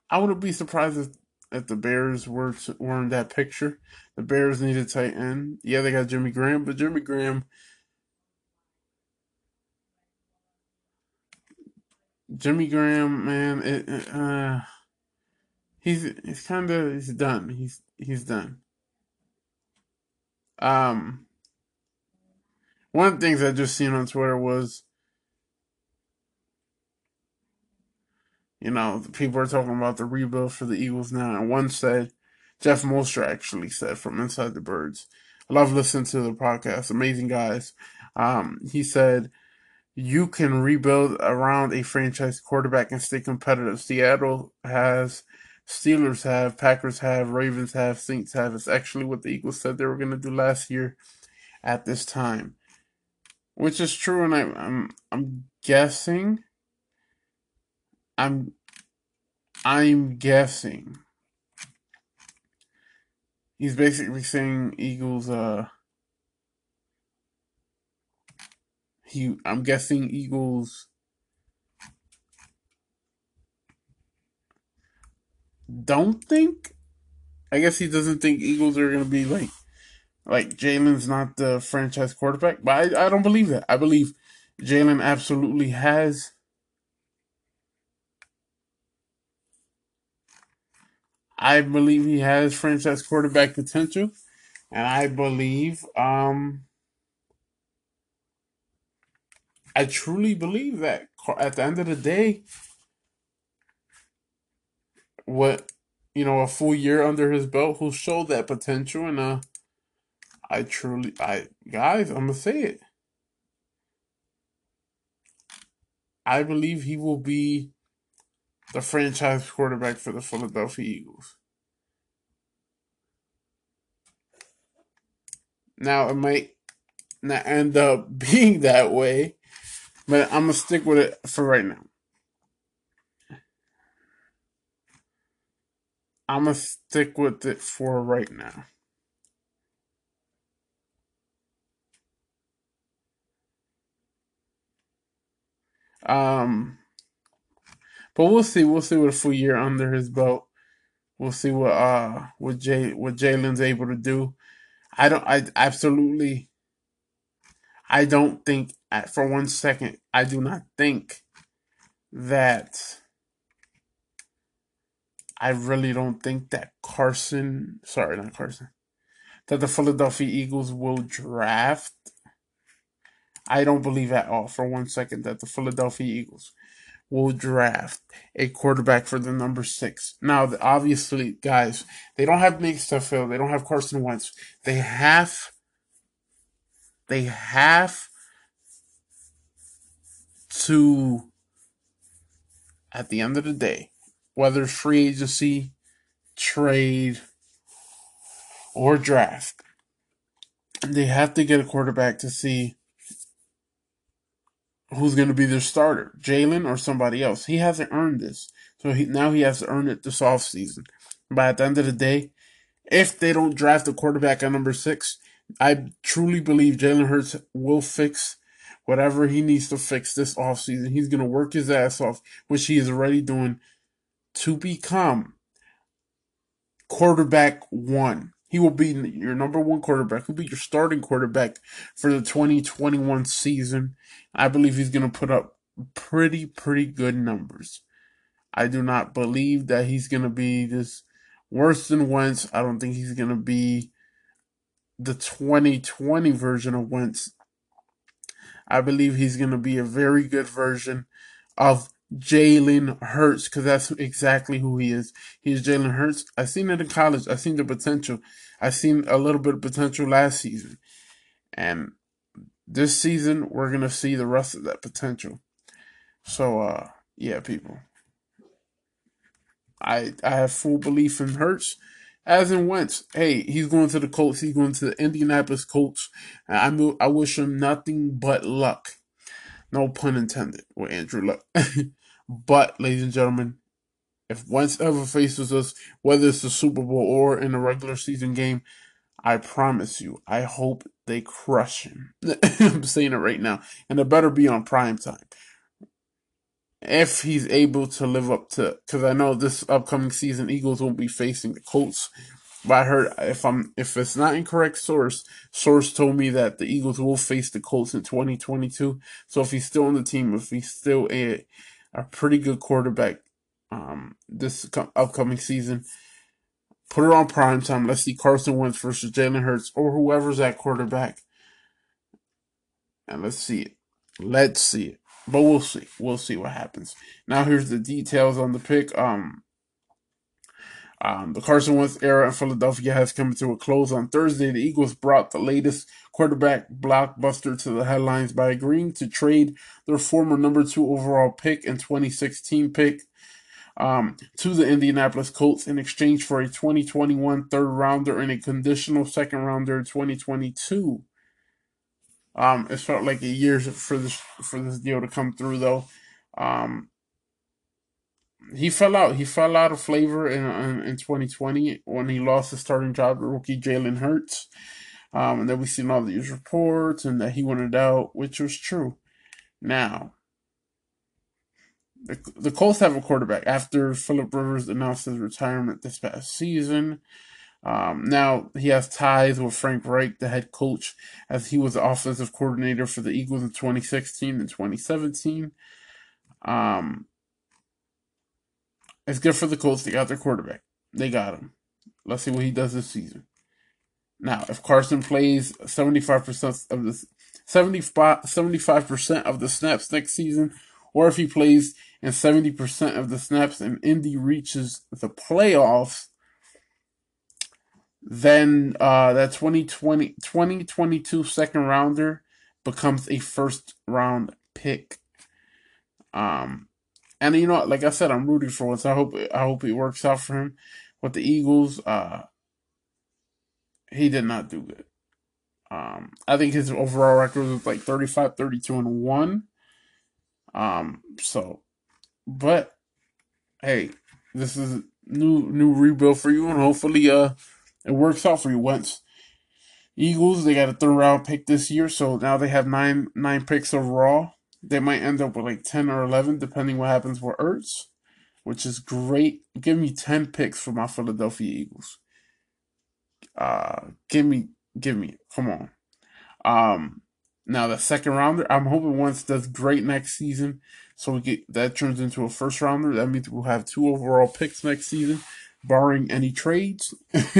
I wouldn't be surprised if, if the Bears were to, were in that picture. The Bears need a tight end. Yeah, they got Jimmy Graham, but Jimmy Graham. Jimmy Graham, man, it, uh, he's he's kind of he's done. He's he's done. Um, one of the things I just seen on Twitter was, you know, people are talking about the rebuild for the Eagles now, and one said, Jeff Mostert actually said from Inside the Birds. I love listening to the podcast. Amazing guys. Um, he said you can rebuild around a franchise quarterback and stay competitive. Seattle has, Steelers have, Packers have, Ravens have, Saints have. It's actually what the Eagles said they were going to do last year at this time, which is true. And I, I'm I'm guessing. I'm I'm guessing. He's basically saying Eagles. Uh, he I'm guessing Eagles don't think I guess he doesn't think Eagles are gonna be like like Jalen's not the franchise quarterback, but I, I don't believe that. I believe Jalen absolutely has I believe he has franchise quarterback potential, and I believe um I truly believe that at the end of the day, what you know, a full year under his belt, who showed that potential, and uh, I truly, I guys, I'm gonna say it. I believe he will be the franchise quarterback for the Philadelphia Eagles. Now it might not end up being that way, but I'm gonna stick with it for right now. I'm gonna stick with it for right now. Um, but we'll see. We'll see what a full year under his belt. We'll see what uh what Jay what Jalen's able to do. I don't. I absolutely. I don't think for one second. I do not think that. I really don't think that Carson. Sorry, not Carson. That the Philadelphia Eagles will draft. I don't believe at all for one second that the Philadelphia Eagles will draft a quarterback for the number six. Now, obviously, guys, they don't have Nick Steffield. They don't have Carson Wentz. They have, they have to, at the end of the day, whether free agency, trade, or draft, they have to get a quarterback to see who's going to be their starter, Jalen or somebody else. He hasn't earned this. So he, now he has to earn it this offseason. But at the end of the day, if they don't draft a quarterback at number six, I truly believe Jalen Hurts will fix whatever he needs to fix this offseason. He's going to work his ass off, which he is already doing, to become quarterback one. He will be your number one quarterback. He'll be your starting quarterback for the 2021 season. I believe he's going to put up pretty, pretty good numbers. I do not believe that he's going to be this worse than Wentz. I don't think he's going to be the 2020 version of Wentz. I believe he's going to be a very good version of Jalen Hurts because that's exactly who he is. He's Jalen Hurts. I seen it in college. I seen the potential. I seen a little bit of potential last season, and this season we're gonna see the rest of that potential. So, uh, yeah, people. I I have full belief in Hurts. As in Wentz, hey, he's going to the Colts. He's going to the Indianapolis Colts. I I wish him nothing but luck. No pun intended with Andrew Luck. but, ladies and gentlemen, if Wentz ever faces us, whether it's the Super Bowl or in a regular season game, I promise you, I hope they crush him. I'm saying it right now. And it better be on prime time if he's able to live up to because I know this upcoming season Eagles won't be facing the Colts. But I heard if I'm if it's not incorrect source, source told me that the Eagles will face the Colts in 2022. So if he's still on the team, if he's still a a pretty good quarterback um this upcoming season, put it on prime time. Let's see Carson Wentz versus Jalen Hurts or whoever's at quarterback. And let's see it. Let's see it. But we'll see. We'll see what happens. Now here's the details on the pick. Um, um, the Carson Wentz era in Philadelphia has come to a close on Thursday. The Eagles brought the latest quarterback blockbuster to the headlines by agreeing to trade their former number two overall pick and 2016 pick um, to the Indianapolis Colts in exchange for a 2021 third rounder and a conditional second rounder in 2022. Um, it felt like a year for this for this deal to come through, though. Um, he fell out. He fell out of flavor in, in, in 2020 when he lost his starting job to rookie Jalen Hurts. Um, and then we seen all these reports and that he wanted out, which was true. Now, the, the Colts have a quarterback after Philip Rivers announced his retirement this past season. Um, now he has ties with Frank Reich, the head coach, as he was the offensive coordinator for the Eagles in 2016 and 2017. Um, it's good for the Colts. They got their quarterback. They got him. Let's see what he does this season. Now, if Carson plays 75% of the 75% of the snaps next season, or if he plays in 70% of the snaps and Indy reaches the playoffs, then uh, that 2020, 2022 second rounder becomes a first round pick. Um, and you know, like I said, I'm rooting for Wentz. I hope I hope it works out for him. With the Eagles, uh, he did not do good. Um, I think his overall record was like 35, 32, and 1. Um, so, but hey, this is new new rebuild for you, and hopefully, uh, it works out for you. Once Eagles, they got a third round pick this year, so now they have nine nine picks overall. They might end up with like 10 or 11, depending what happens with Ertz, which is great. Give me 10 picks for my Philadelphia Eagles. Uh, give me, give me, come on. Um, now the second rounder, I'm hoping Wentz does great next season, so we get that turns into a first rounder. That means we'll have two overall picks next season, barring any trades.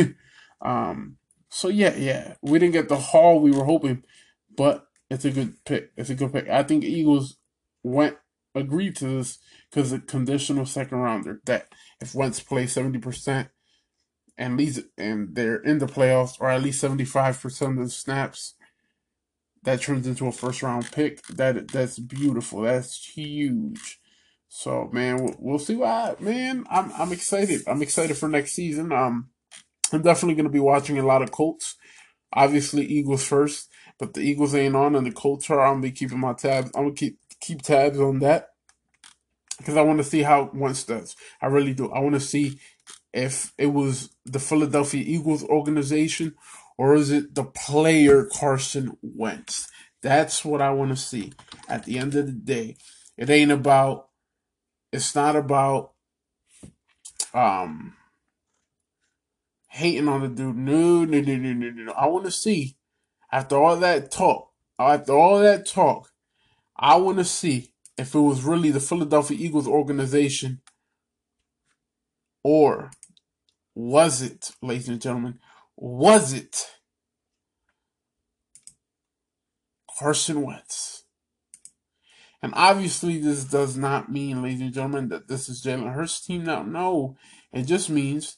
um, so yeah, yeah, we didn't get the haul we were hoping, but it's a good pick. It's a good pick. I think Eagles went agreed to this because the conditional second rounder that if Wentz plays seventy percent and leads and they're in the playoffs or at least seventy five percent of the snaps, that turns into a first round pick. That that's beautiful. That's huge. So man, we'll, we'll see what man. I'm I'm excited. I'm excited for next season. Um, I'm definitely gonna be watching a lot of Colts. Obviously, Eagles first. But the Eagles ain't on, and the Colts are. I'm gonna be keeping my tabs. I'm gonna keep keep tabs on that because I want to see how Wentz does. I really do. I want to see if it was the Philadelphia Eagles organization or is it the player Carson Wentz. That's what I want to see. At the end of the day, it ain't about. It's not about. Um. Hating on the dude. No, no, no, no, no, no. I want to see after all that talk, after all that talk, I want to see if it was really the Philadelphia Eagles organization or was it, ladies and gentlemen, was it Carson Wentz? And obviously, this does not mean, ladies and gentlemen, that this is Jalen Hurts' team now. No, it just means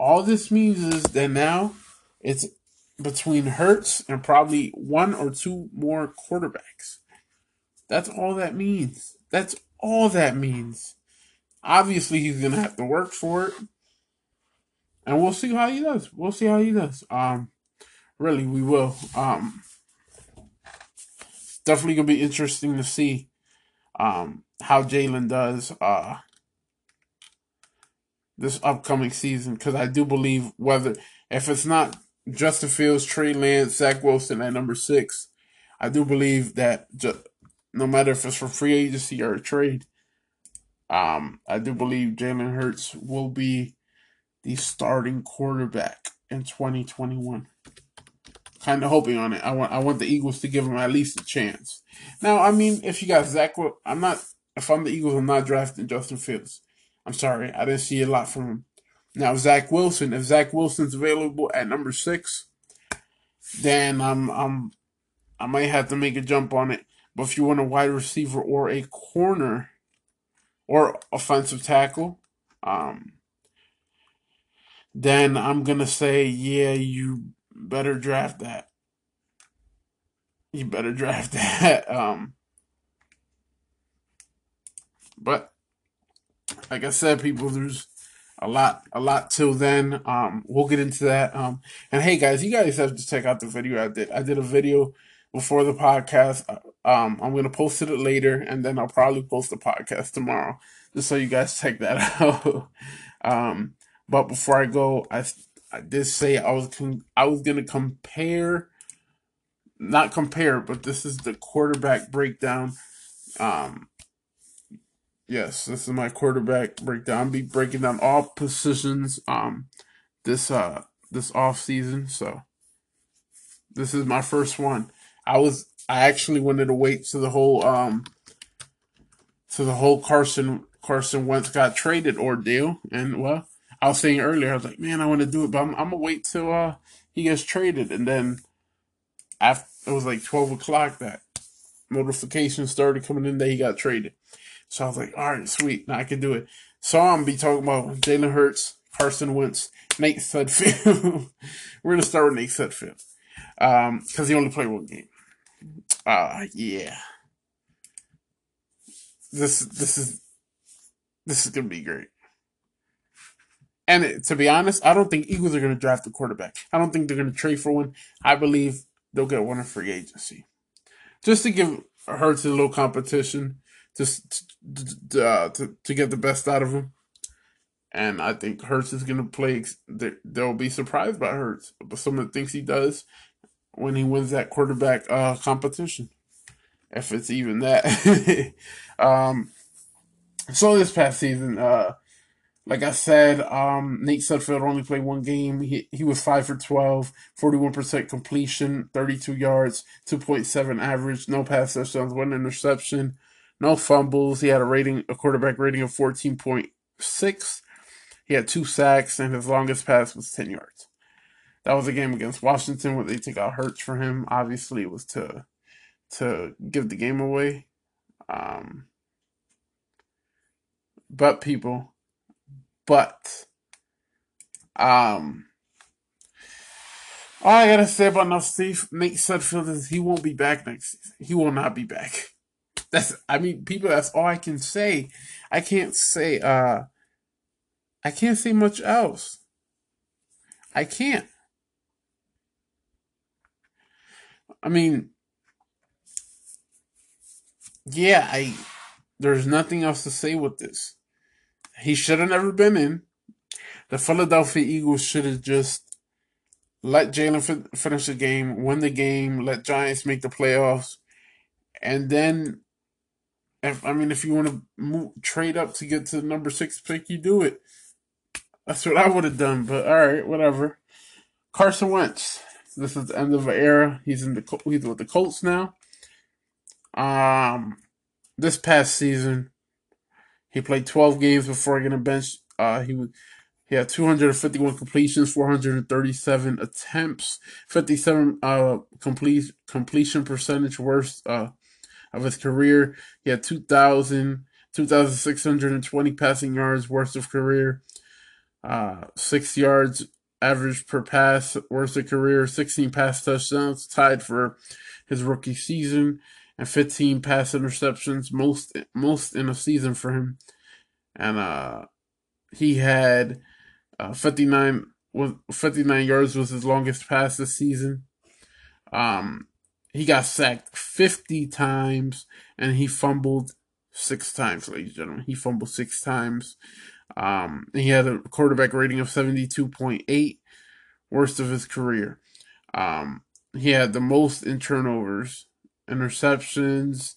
all this means is that now it's between Hurts and probably one or two more quarterbacks. That's all that means. That's all that means. Obviously, he's gonna have to work for it, and we'll see how he does. We'll see how he does. Um, really, we will. Um, definitely gonna be interesting to see um how Jalen does uh this upcoming season because I do believe whether if it's not Justin Fields, Trey Lance, Zach Wilson at number six, I do believe that no matter if it's for free agency or a trade, um, I do believe Jalen Hurts will be the starting quarterback in 2021. Kind of hoping on it. I want I want the Eagles to give him at least a chance. Now, I mean, if you got Zach, I'm not. If I'm the Eagles, I'm not drafting Justin Fields. I'm sorry, I didn't see a lot from him. Now, Zach Wilson, if Zach Wilson's available at number six, then I'm I'm I might have to make a jump on it. But if you want a wide receiver or a corner or offensive tackle, um, then I'm gonna say, yeah, you better draft that. You better draft that. Um, but like I said, people, there's a lot, a lot till then. Um, we'll get into that. Um, and hey, guys, you guys have to check out the video I did. I did a video before the podcast. Um, I'm gonna post it later, and then I'll probably post the podcast tomorrow, just so you guys check that out. um, but before I go, I I did say I was con- I was gonna compare, not compare, but this is the quarterback breakdown. Um, yes, this is my quarterback breakdown. Be breaking down all positions um this uh this off season. So this is my first one. I was I actually wanted to wait to the whole um to the whole Carson Carson Wentz got traded ordeal, and well, I was saying earlier, I was like, man, I want to do it, but I'm, I'm gonna wait till uh he gets traded, and then after it was like twelve o'clock that notifications started coming in that he got traded. So I was like, all right, sweet, now I can do it. So I'm be talking about Jalen Hurts, Carson Wentz, Nate Sudfeld. We're gonna start with Nate Sudfeld, um, because he only played one game. Uh yeah. This this is this is gonna be great. And it, to be honest, I don't think Eagles are gonna draft a quarterback. I don't think they're gonna trade for one. I believe they'll get one in free agency, just to give Hurts a little competition, just to, uh, to to get the best out of him. And I think Hurts is gonna play. They'll be surprised by Hurts, but some of the things he does when he wins that quarterback uh, competition, if it's even that. um, so this past season, uh, like I said, um, Nate Sudfeld only played one game. He he was five for 12, 41% completion, 32 yards, 2.7 average, no pass touchdowns, one interception, no fumbles. He had a rating, a quarterback rating of 14.6. He had two sacks, and his longest pass was 10 yards. That was a game against Washington where they took out Hurts for him. Obviously, it was to to give the game away. Um, but people, but um, all I gotta say about Steve Nate Sudfeld is he won't be back next season. He will not be back. That's I mean, people. That's all I can say. I can't say. uh I can't say much else. I can't. I mean, yeah, I there's nothing else to say with this. He should have never been in. The Philadelphia Eagles should have just let Jalen fin- finish the game, win the game, let Giants make the playoffs, and then, if I mean, if you want to move, trade up to get to the number six pick, you do it. That's what I would have done, but all right, whatever. Carson Wentz. This is the end of an era. He's in the he's with the Colts now. Um, this past season, he played 12 games before getting benched. Uh, he he had 251 completions, 437 attempts, 57 uh complete completion percentage worst uh of his career. He had 2,000 2,620 passing yards worst of career, uh, six yards average per pass worst of career, 16 pass touchdowns, tied for his rookie season, and 15 pass interceptions, most most in a season for him. And uh, he had uh, 59 59 yards was his longest pass this season. Um, he got sacked 50 times and he fumbled six times, ladies and gentlemen. He fumbled six times. Um, he had a quarterback rating of 72.8, worst of his career. Um, he had the most in turnovers, interceptions.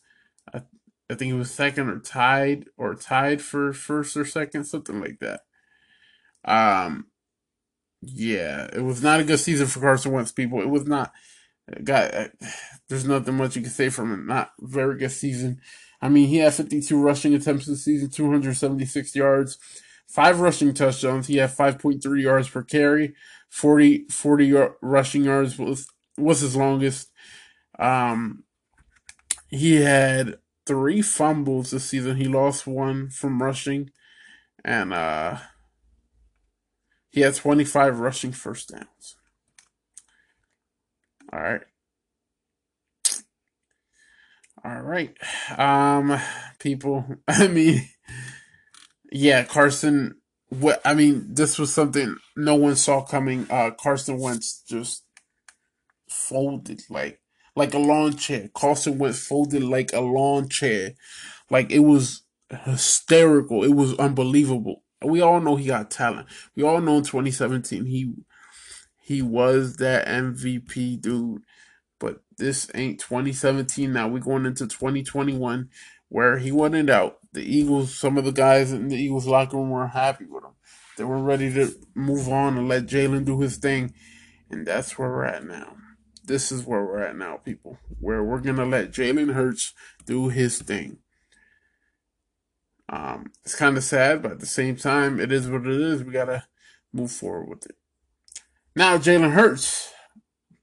I, I think he was second or tied or tied for first or second, something like that. Um, yeah, it was not a good season for Carson Wentz, people. It was not. Got there's nothing much you can say from it. Not very good season. I mean, he had 52 rushing attempts this season, 276 yards, five rushing touchdowns. He had 5.3 yards per carry, 40 40 rushing yards was was his longest. Um, he had three fumbles this season. He lost one from rushing, and uh, he had 25 rushing first downs. All right. All right. Um people, I mean yeah, Carson what I mean, this was something no one saw coming. Uh Carson Wentz just folded like like a lawn chair. Carson Wentz folded like a lawn chair. Like it was hysterical. It was unbelievable. We all know he got talent. We all know in 2017 he he was that MVP dude. But this ain't 2017 now. We're going into 2021 where he wanted out. The Eagles, some of the guys in the Eagles locker room were happy with him. They were ready to move on and let Jalen do his thing. And that's where we're at now. This is where we're at now, people. Where we're going to let Jalen Hurts do his thing. Um, it's kind of sad, but at the same time, it is what it is. We got to move forward with it. Now, Jalen Hurts,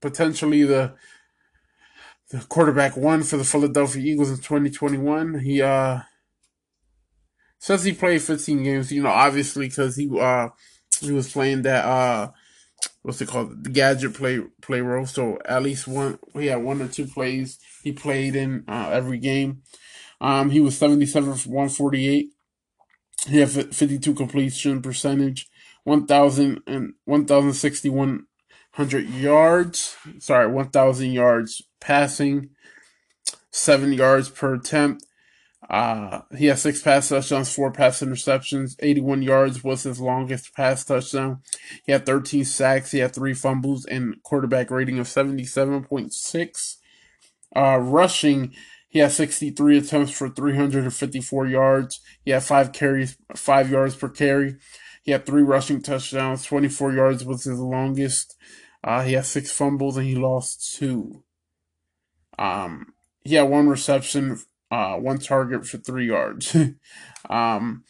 potentially the the quarterback one for the Philadelphia Eagles in 2021. He uh says he played 15 games. You know, obviously because he uh he was playing that uh what's it called the gadget play play role. So at least one he had one or two plays he played in uh, every game. Um, he was 77 for 148. He had 52 completion percentage. 1,000 and 1,061 yards. Sorry, 1,000 yards passing, seven yards per attempt. Uh, he has six pass touchdowns, four pass interceptions. 81 yards was his longest pass touchdown. He had 13 sacks. He had three fumbles and quarterback rating of 77.6. Uh, rushing, he had 63 attempts for 354 yards. He had five carries, five yards per carry. He had three rushing touchdowns. 24 yards was his longest. Uh, he had six fumbles and he lost two. Um, he had one reception, uh, one target for three yards. um,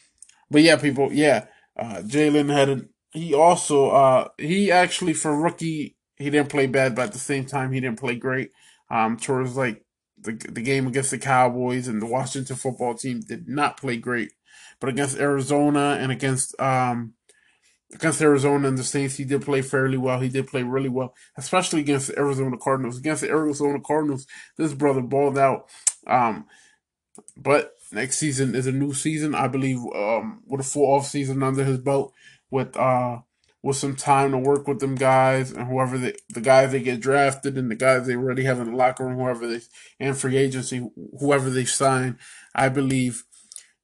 but yeah, people, yeah, uh, Jalen had a, he also, uh, he actually for rookie, he didn't play bad, but at the same time, he didn't play great. Um, towards like the, the game against the Cowboys and the Washington football team did not play great. But against Arizona and against um, against Arizona and the Saints, he did play fairly well. He did play really well, especially against the Arizona Cardinals. Against the Arizona Cardinals, this brother balled out. Um, but next season is a new season, I believe, um, with a full off season under his belt, with uh, with some time to work with them guys and whoever they, the guys they get drafted and the guys they already have in the locker room, whoever they and free agency, whoever they sign. I believe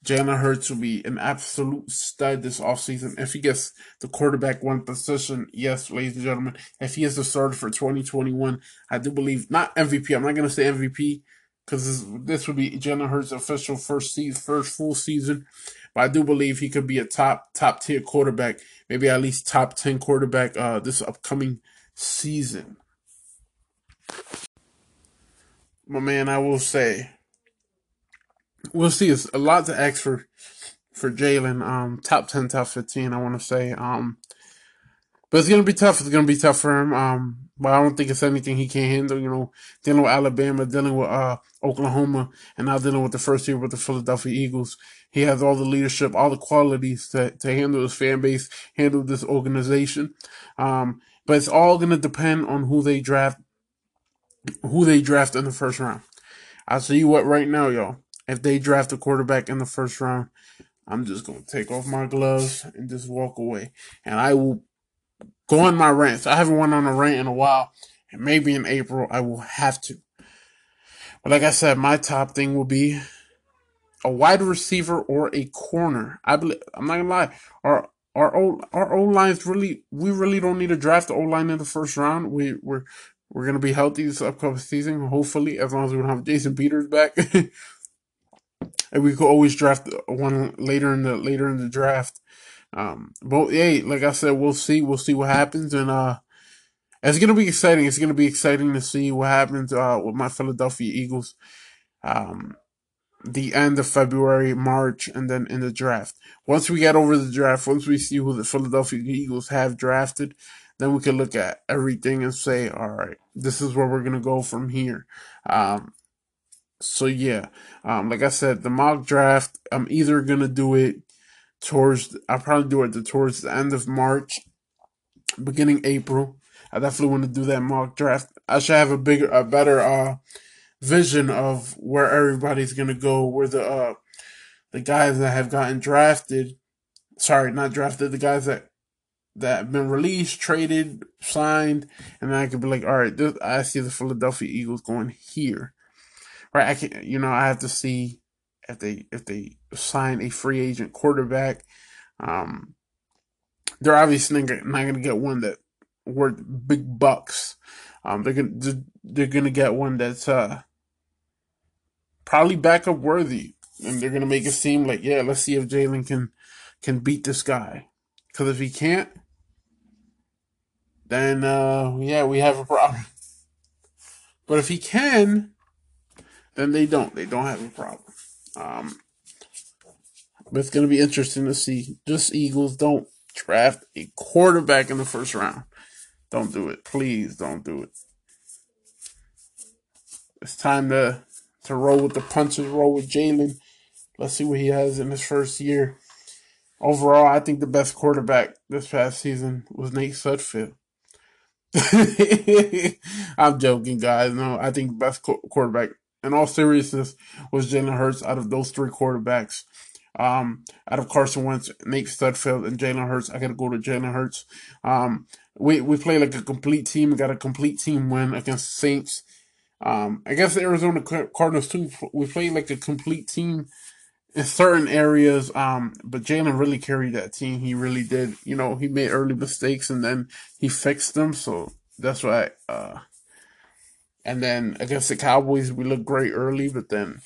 Jalen Hurts will be an absolute stud this offseason. If he gets the quarterback one position, yes, ladies and gentlemen, if he is the starter for 2021, I do believe, not MVP, I'm not going to say MVP, because this, this, would be Jalen Hurts' official first season, first full season. But I do believe he could be a top top tier quarterback, maybe at least top ten quarterback uh, this upcoming season. My man, I will say, we'll see. It's a lot to ask for for Jalen. Um, top ten, top fifteen. I want to say. Um, but it's gonna be tough. It's gonna be tough for him. Um, but I don't think it's anything he can't handle. You know, dealing with Alabama, dealing with uh, Oklahoma, and now dealing with the first year with the Philadelphia Eagles. He has all the leadership, all the qualities to to handle his fan base, handle this organization. Um, but it's all gonna depend on who they draft, who they draft in the first round. I'll tell you what, right now, y'all. If they draft a quarterback in the first round, I'm just gonna take off my gloves and just walk away, and I will go on my rants. I haven't went on a rant in a while, and maybe in April I will have to. But like I said, my top thing will be a wide receiver or a corner. I believe I'm not gonna lie. Our our O our O lines really we really don't need to draft the O line in the first round. We we're we're gonna be healthy this upcoming season, hopefully, as long as we don't have Jason Peters back. and we could always draft one later in the later in the draft. Um, but hey, like I said, we'll see. We'll see what happens, and uh, it's gonna be exciting. It's gonna be exciting to see what happens uh with my Philadelphia Eagles. Um, the end of February, March, and then in the draft. Once we get over the draft, once we see who the Philadelphia Eagles have drafted, then we can look at everything and say, all right, this is where we're gonna go from here. Um, so yeah, um, like I said, the mock draft, I'm either gonna do it towards I'll probably do it towards the end of March, beginning April. I definitely want to do that mock draft. I should have a bigger, a better uh vision of where everybody's gonna go, where the uh the guys that have gotten drafted, sorry, not drafted, the guys that that have been released, traded, signed, and then I could be like, all right, this, I see the Philadelphia Eagles going here, right? I can, you know, I have to see if they if they sign a free agent quarterback. Um, they're obviously not going to get one that worth big bucks. Um, they're gonna they're gonna get one that's uh probably backup worthy, and they're gonna make it seem like yeah, let's see if Jalen can can beat this guy. Because if he can't, then uh, yeah, we have a problem. But if he can, then they don't. They don't have a problem. Um, but it's going to be interesting to see. Just Eagles don't draft a quarterback in the first round. Don't do it. Please don't do it. It's time to to roll with the punches, roll with Jalen. Let's see what he has in his first year. Overall, I think the best quarterback this past season was Nate Sudfeld. I'm joking, guys. No, I think best quarterback in all seriousness, was Jalen Hurts out of those three quarterbacks. Um, out of Carson Wentz, Nate Sudfeld, and Jalen Hurts, I got to go to Jalen Hurts. Um, we we play like a complete team. We got a complete team win against the Saints. Um, I guess the Arizona Cardinals too. We played like a complete team in certain areas. Um, but Jalen really carried that team. He really did. You know, he made early mistakes and then he fixed them. So that's why. Uh, and then against the Cowboys, we looked great early, but then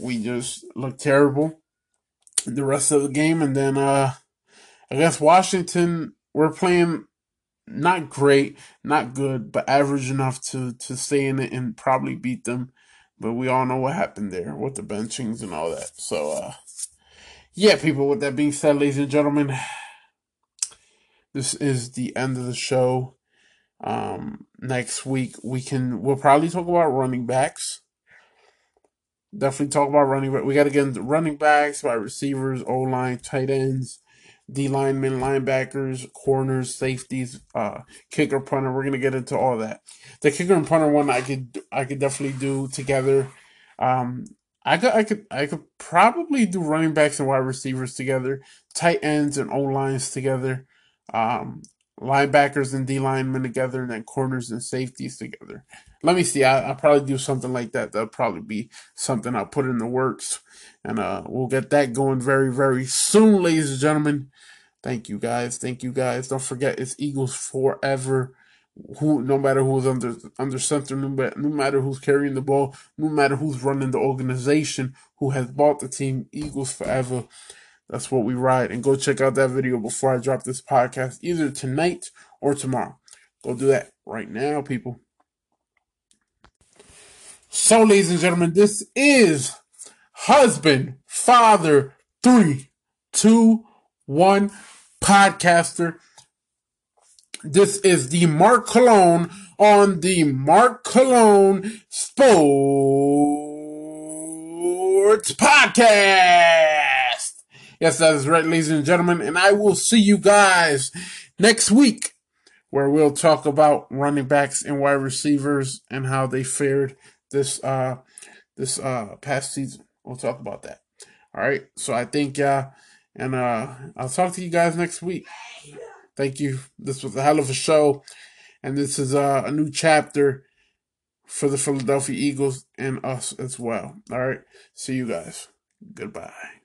we just looked terrible the rest of the game. And then uh, against Washington, we're playing not great, not good, but average enough to, to stay in it and probably beat them. But we all know what happened there with the benchings and all that. So, uh, yeah, people, with that being said, ladies and gentlemen, this is the end of the show. Um, next week we can we'll probably talk about running backs. Definitely talk about running back. We got to get into running backs, wide receivers, O line, tight ends, D linemen, linebackers, corners, safeties, uh, kicker, punter. We're gonna get into all that. The kicker and punter one I could I could definitely do together. Um, I could I could I could probably do running backs and wide receivers together, tight ends and O lines together. Um, linebackers and D linemen together, and then corners and safeties together. Let me see. I, will probably do something like that. That'll probably be something I'll put in the works, and uh, we'll get that going very, very soon, ladies and gentlemen. Thank you guys. Thank you guys. Don't forget, it's Eagles forever. who no matter who's under under center, no, no matter who's carrying the ball, no matter who's running the organization, who has bought the team, Eagles forever. That's what we ride. And go check out that video before I drop this podcast, either tonight or tomorrow. Go do that right now, people. So, ladies and gentlemen, this is husband, father, three, two, one, podcaster. This is the Mark Cologne on the Mark Cologne Sports Podcast. Yes, that is right, ladies and gentlemen. And I will see you guys next week where we'll talk about running backs and wide receivers and how they fared this uh this uh past season. We'll talk about that. All right. So I think uh and uh I'll talk to you guys next week. Thank you. This was a hell of a show. And this is uh, a new chapter for the Philadelphia Eagles and us as well. All right. See you guys. Goodbye.